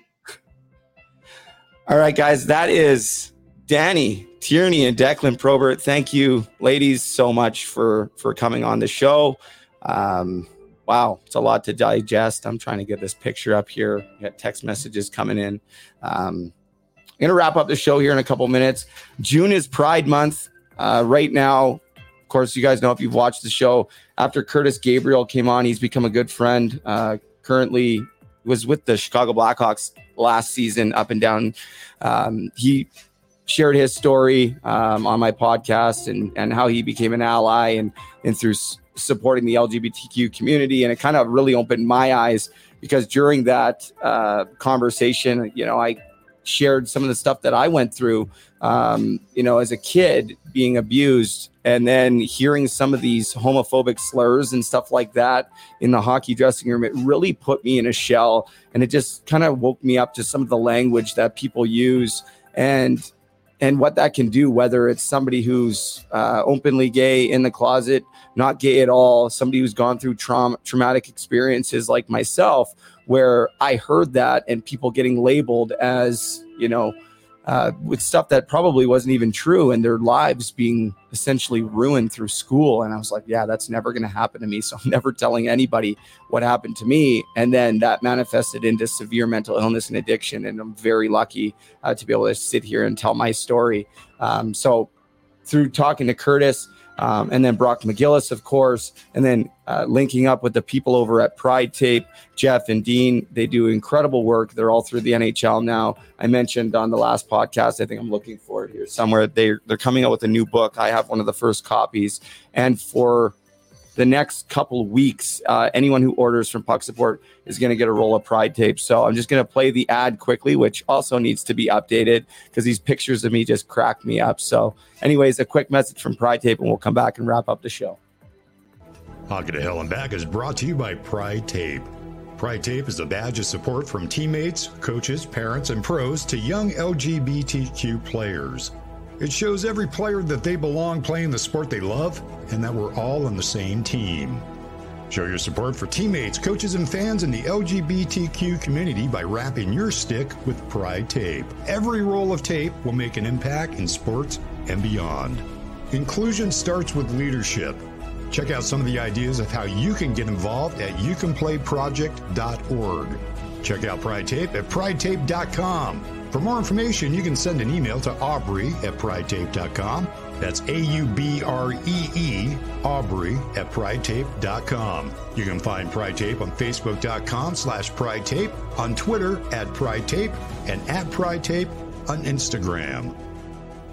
All right, guys, that is Dani Tierney and Declan Probert. Thank you, ladies, so much for for coming on the show. Um, wow, it's a lot to digest. I'm trying to get this picture up here. We got text messages coming in. Um, I'm gonna wrap up the show here in a couple minutes. June is Pride Month. Uh, right now, of course, you guys know if you've watched the show. After Curtis Gabriel came on, he's become a good friend. Uh, currently, was with the Chicago Blackhawks last season, up and down. Um, he shared his story um, on my podcast and and how he became an ally and and through supporting the LGBTQ community, and it kind of really opened my eyes because during that uh, conversation, you know, I shared some of the stuff that I went through, um, you know, as a kid being abused, and then hearing some of these homophobic slurs and stuff like that in the hockey dressing room. It really put me in a shell, and it just kind of woke me up to some of the language that people use and and what that can do, whether it's somebody who's uh, openly gay in the closet, not gay at all, somebody who's gone through trauma, traumatic experiences like myself, where I heard that and people getting labeled as, you know, uh, with stuff that probably wasn't even true and their lives being essentially ruined through school. And I was like, yeah, that's never going to happen to me. So I'm [LAUGHS] never telling anybody what happened to me. And then that manifested into severe mental illness and addiction. And I'm very lucky uh, to be able to sit here and tell my story. Um, so through talking to Curtis, um, and then Brock McGillis, of course, and then uh, linking up with the people over at Pride Tape, Jeff and Dean. They do incredible work. They're all through the NHL now. I mentioned on the last podcast, I think I'm looking for it here somewhere. They they're coming out with a new book. I have one of the first copies, and for the next couple weeks, uh, anyone who orders from Puck Support is going to get a roll of Pride tape. So I'm just going to play the ad quickly, which also needs to be updated because these pictures of me just crack me up. So, anyways, a quick message from Pride Tape, and we'll come back and wrap up the show. Hockey to Hell and Back is brought to you by Pride Tape. Pride Tape is a badge of support from teammates, coaches, parents, and pros to young LGBTQ players. It shows every player that they belong playing the sport they love and that we're all on the same team. Show your support for teammates, coaches, and fans in the LGBTQ community by wrapping your stick with Pride Tape. Every roll of tape will make an impact in sports and beyond. Inclusion starts with leadership. Check out some of the ideas of how you can get involved at youcanplayproject.org. Check out Pride Tape at pridetape.com. For more information, you can send an email to Aubree at pridetape.com. That's A U B R E E, Aubree at pridetape.com. You can find Pride Tape on Facebook.com slash Pride Tape, on Twitter at Pride Tape, and at Pride Tape on Instagram.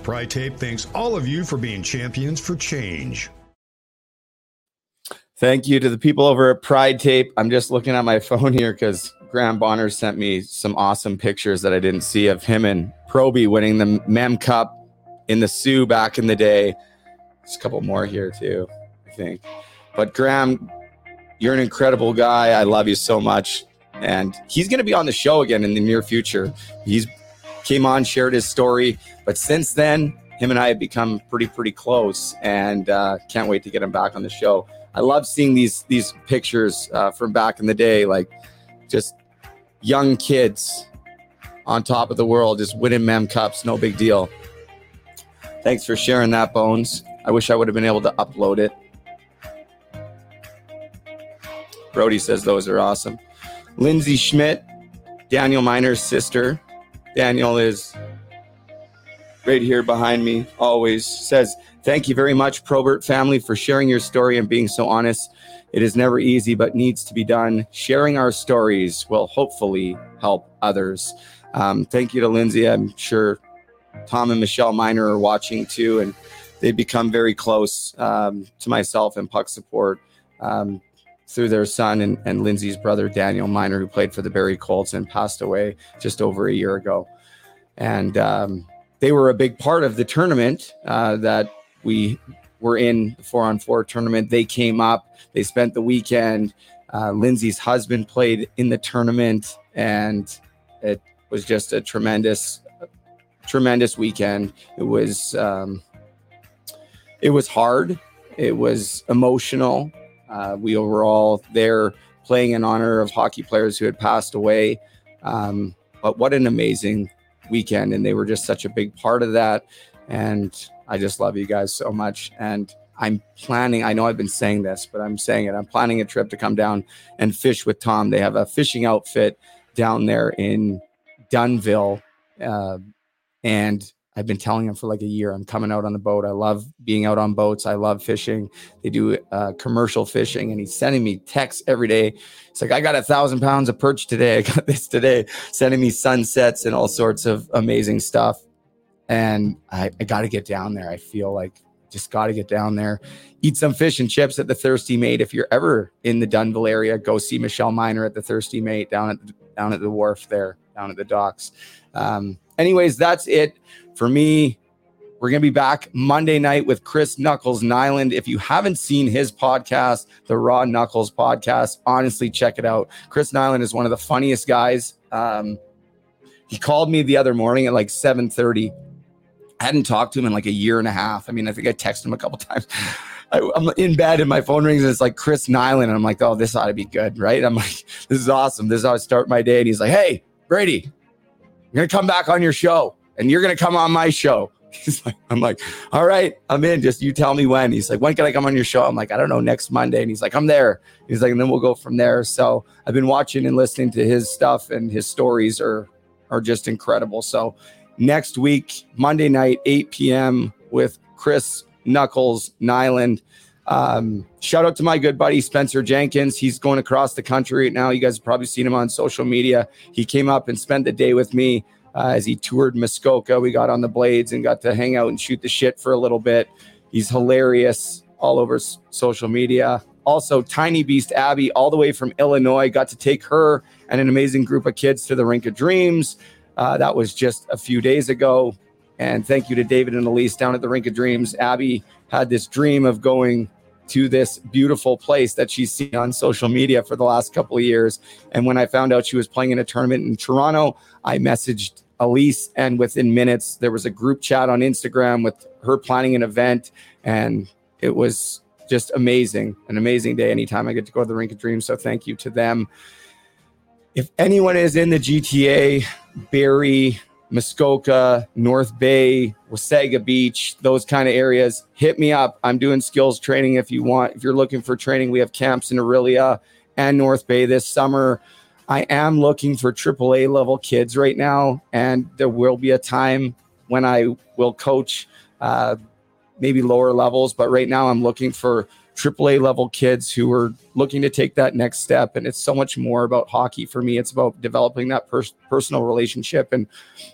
Pride Tape thanks all of you for being champions for change. Thank you to the people over at Pride Tape. I'm just looking at my [LAUGHS] phone here because Graham Bonner sent me some awesome pictures that I didn't see of him and Proby winning the Mem Cup in the Soo back in the day. There's a couple more here too, I think. But Graham, you're an incredible guy. I love you so much. And he's going to be on the show again in the near future. He's came on, shared his story, but since then, him and I have become pretty, pretty close, and uh, can't wait to get him back on the show. I love seeing these these pictures uh, from back in the day, like just young kids on top of the world, just winning Mem Cups, no big deal. Thanks for sharing that, Bones. I wish I would have been able to upload it. Brody says those are awesome. Lindsay Schmidt, Daniel Miner's sister. Daniel is right here behind me, always says, Thank you very much, Probert family, for sharing your story and being so honest. It is never easy, but needs to be done. Sharing our stories will hopefully help others. Um, thank you to Lindsay. I'm sure Tom and Michelle Miner are watching too, and they've become very close um, to myself and Puck Support um, through their son and, and Lindsay's brother, Daniel Miner, who played for the Barrie Colts and passed away just over a year ago. And um, they were a big part of the tournament uh, that we were in the four on four tournament. They came up, they spent the weekend. Uh, Lindsay's husband played in the tournament, and it was just a tremendous, tremendous weekend. It was, um, it was hard. It was emotional. Uh, we were all there playing in honor of hockey players who had passed away. Um, but what an amazing weekend. And they were just such a big part of that. And I just love you guys so much. And I'm planning, I know I've been saying this, but I'm saying it. I'm planning a trip to come down and fish with Tom. They have a fishing outfit down there in Dunnville. Uh, and I've been telling him for like a year, I'm coming out on the boat. I love being out on boats. I love fishing. They do uh, commercial fishing, and he's sending me texts every day. It's like, I got a thousand pounds of perch today. I got this today, sending me sunsets and all sorts of amazing stuff. And I, I got to get down there. I feel like just got to get down there, eat some fish and chips at the Thirsty Mate. If you're ever in the Dunnville area, go see Michelle Miner at the Thirsty Mate down at the, down at the wharf there down at the docks. Um, anyways, that's it for me. We're going to be back Monday night with Chris Knuckles Nilan. If you haven't seen his podcast, the Raw Knuckles podcast, honestly, check it out. Chris Nilan is one of the funniest guys. Um, he called me the other morning at like 7:30. I hadn't talked to him in like a year and a half. I mean, I think I texted him a couple [LAUGHS] times. I, am in bed and my phone rings and it's like Chris Nilan. And I'm like, oh, this ought to be good, right? I'm like, [LAUGHS] this is awesome. This is how I start my day. And he's like, hey, Brady, I'm going to come back on your show and you're going to come on my show. [LAUGHS] He's like, I'm like, all right, I'm in. Just you tell me when. He's like, when can I come on your show? I'm like, I don't know, next Monday. And he's like, I'm there. He's like, and then we'll go from there. So I've been watching and listening to his stuff, and his stories are are just incredible. So next week, Monday night, 8 p.m. with Chris Knuckles Nilan. Um, shout out to my good buddy Spencer Jenkins. He's going across the country right now. You guys have probably seen him on social media. He came up and spent the day with me uh, as he toured Muskoka. We got on the blades and got to hang out and shoot the shit for a little bit. He's hilarious all over s- social media. Also, Tiny Beast Abby, all the way from Illinois, got to take her and an amazing group of kids to the Rink of Dreams. Uh, that was just a few days ago. And thank you to David and Elise down at the Rink of Dreams. Abby had this dream of going to this beautiful place that she's seen on social media for the last couple of years. And when I found out she was playing in a tournament in Toronto, I messaged Elise, and within minutes, there was a group chat on Instagram with her planning an event. And it was just amazing, an amazing day anytime I get to go to the Rink of Dreams. So thank you to them. If anyone is in the GTA, Barrie, Muskoka, North Bay, Wasaga Beach, those kind of areas, hit me up. I'm doing skills training if you want. If you're looking for training, we have camps in Orillia and North Bay this summer. I am looking for AAA level kids right now, and there will be a time when I will coach uh, maybe lower levels, but right now I'm looking for AAA level kids who are looking to take that next step. And it's so much more about hockey for me. It's about developing that pers- personal relationship and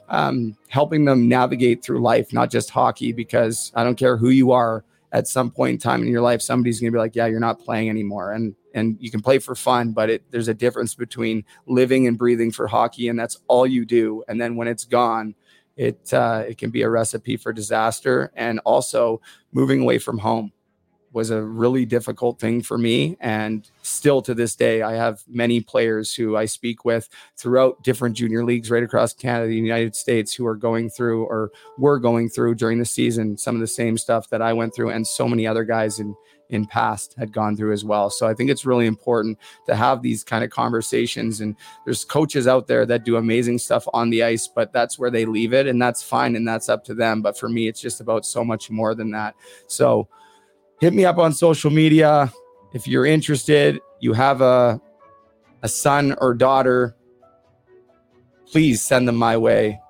um, helping them navigate through life, not just hockey, because I don't care who you are. At some point in time in your life, somebody's going to be like, "Yeah, you're not playing anymore," and and you can play for fun, but it, there's a difference between living and breathing for hockey, and that's all you do. And then when it's gone, it uh, it can be a recipe for disaster, and also moving away from home was a really difficult thing for me. And still to this day, I have many players who I speak with throughout different junior leagues right across Canada, the United States, who are going through or were going through during the season some of the same stuff that I went through, and so many other guys in in past had gone through as well. So I think it's really important to have these kind of conversations. And there's coaches out there that do amazing stuff on the ice, but that's where they leave it, and that's fine, and that's up to them. But for me, it's just about so much more than that. So hit me up on social media if you're interested. You have a a son or daughter, please send them my way.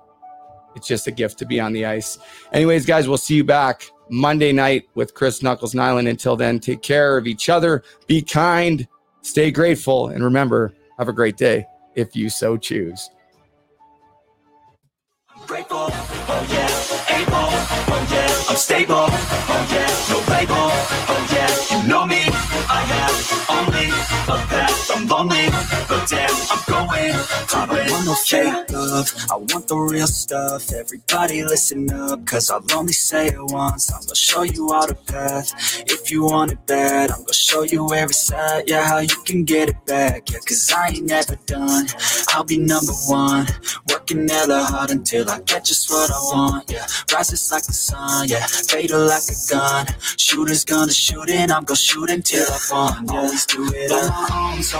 It's just a gift to be on the ice. Anyways, guys, we'll see you back Monday night with Chris Knuckles Nilan. Until then, take care of each other, be kind, stay grateful, and remember, have a great day if you so choose. I'm stable, oh yeah, no label, oh yeah, you know me, I have only a lonely, but damn, I'm going to I don't want no fake love, I want the real stuff. Everybody listen up, cause I'll only say it once. I'm gonna show you all the path. If you want it bad, I'm gonna show you every side. Yeah, how you can get it back. Yeah, cause I ain't never done. I'll be number one, working hella hard until I get just what I want. Yeah, rises like the sun, yeah, fatal like a gun. Shooters gonna shoot and I'm gonna shoot until I won. Yeah, always do it on my own, so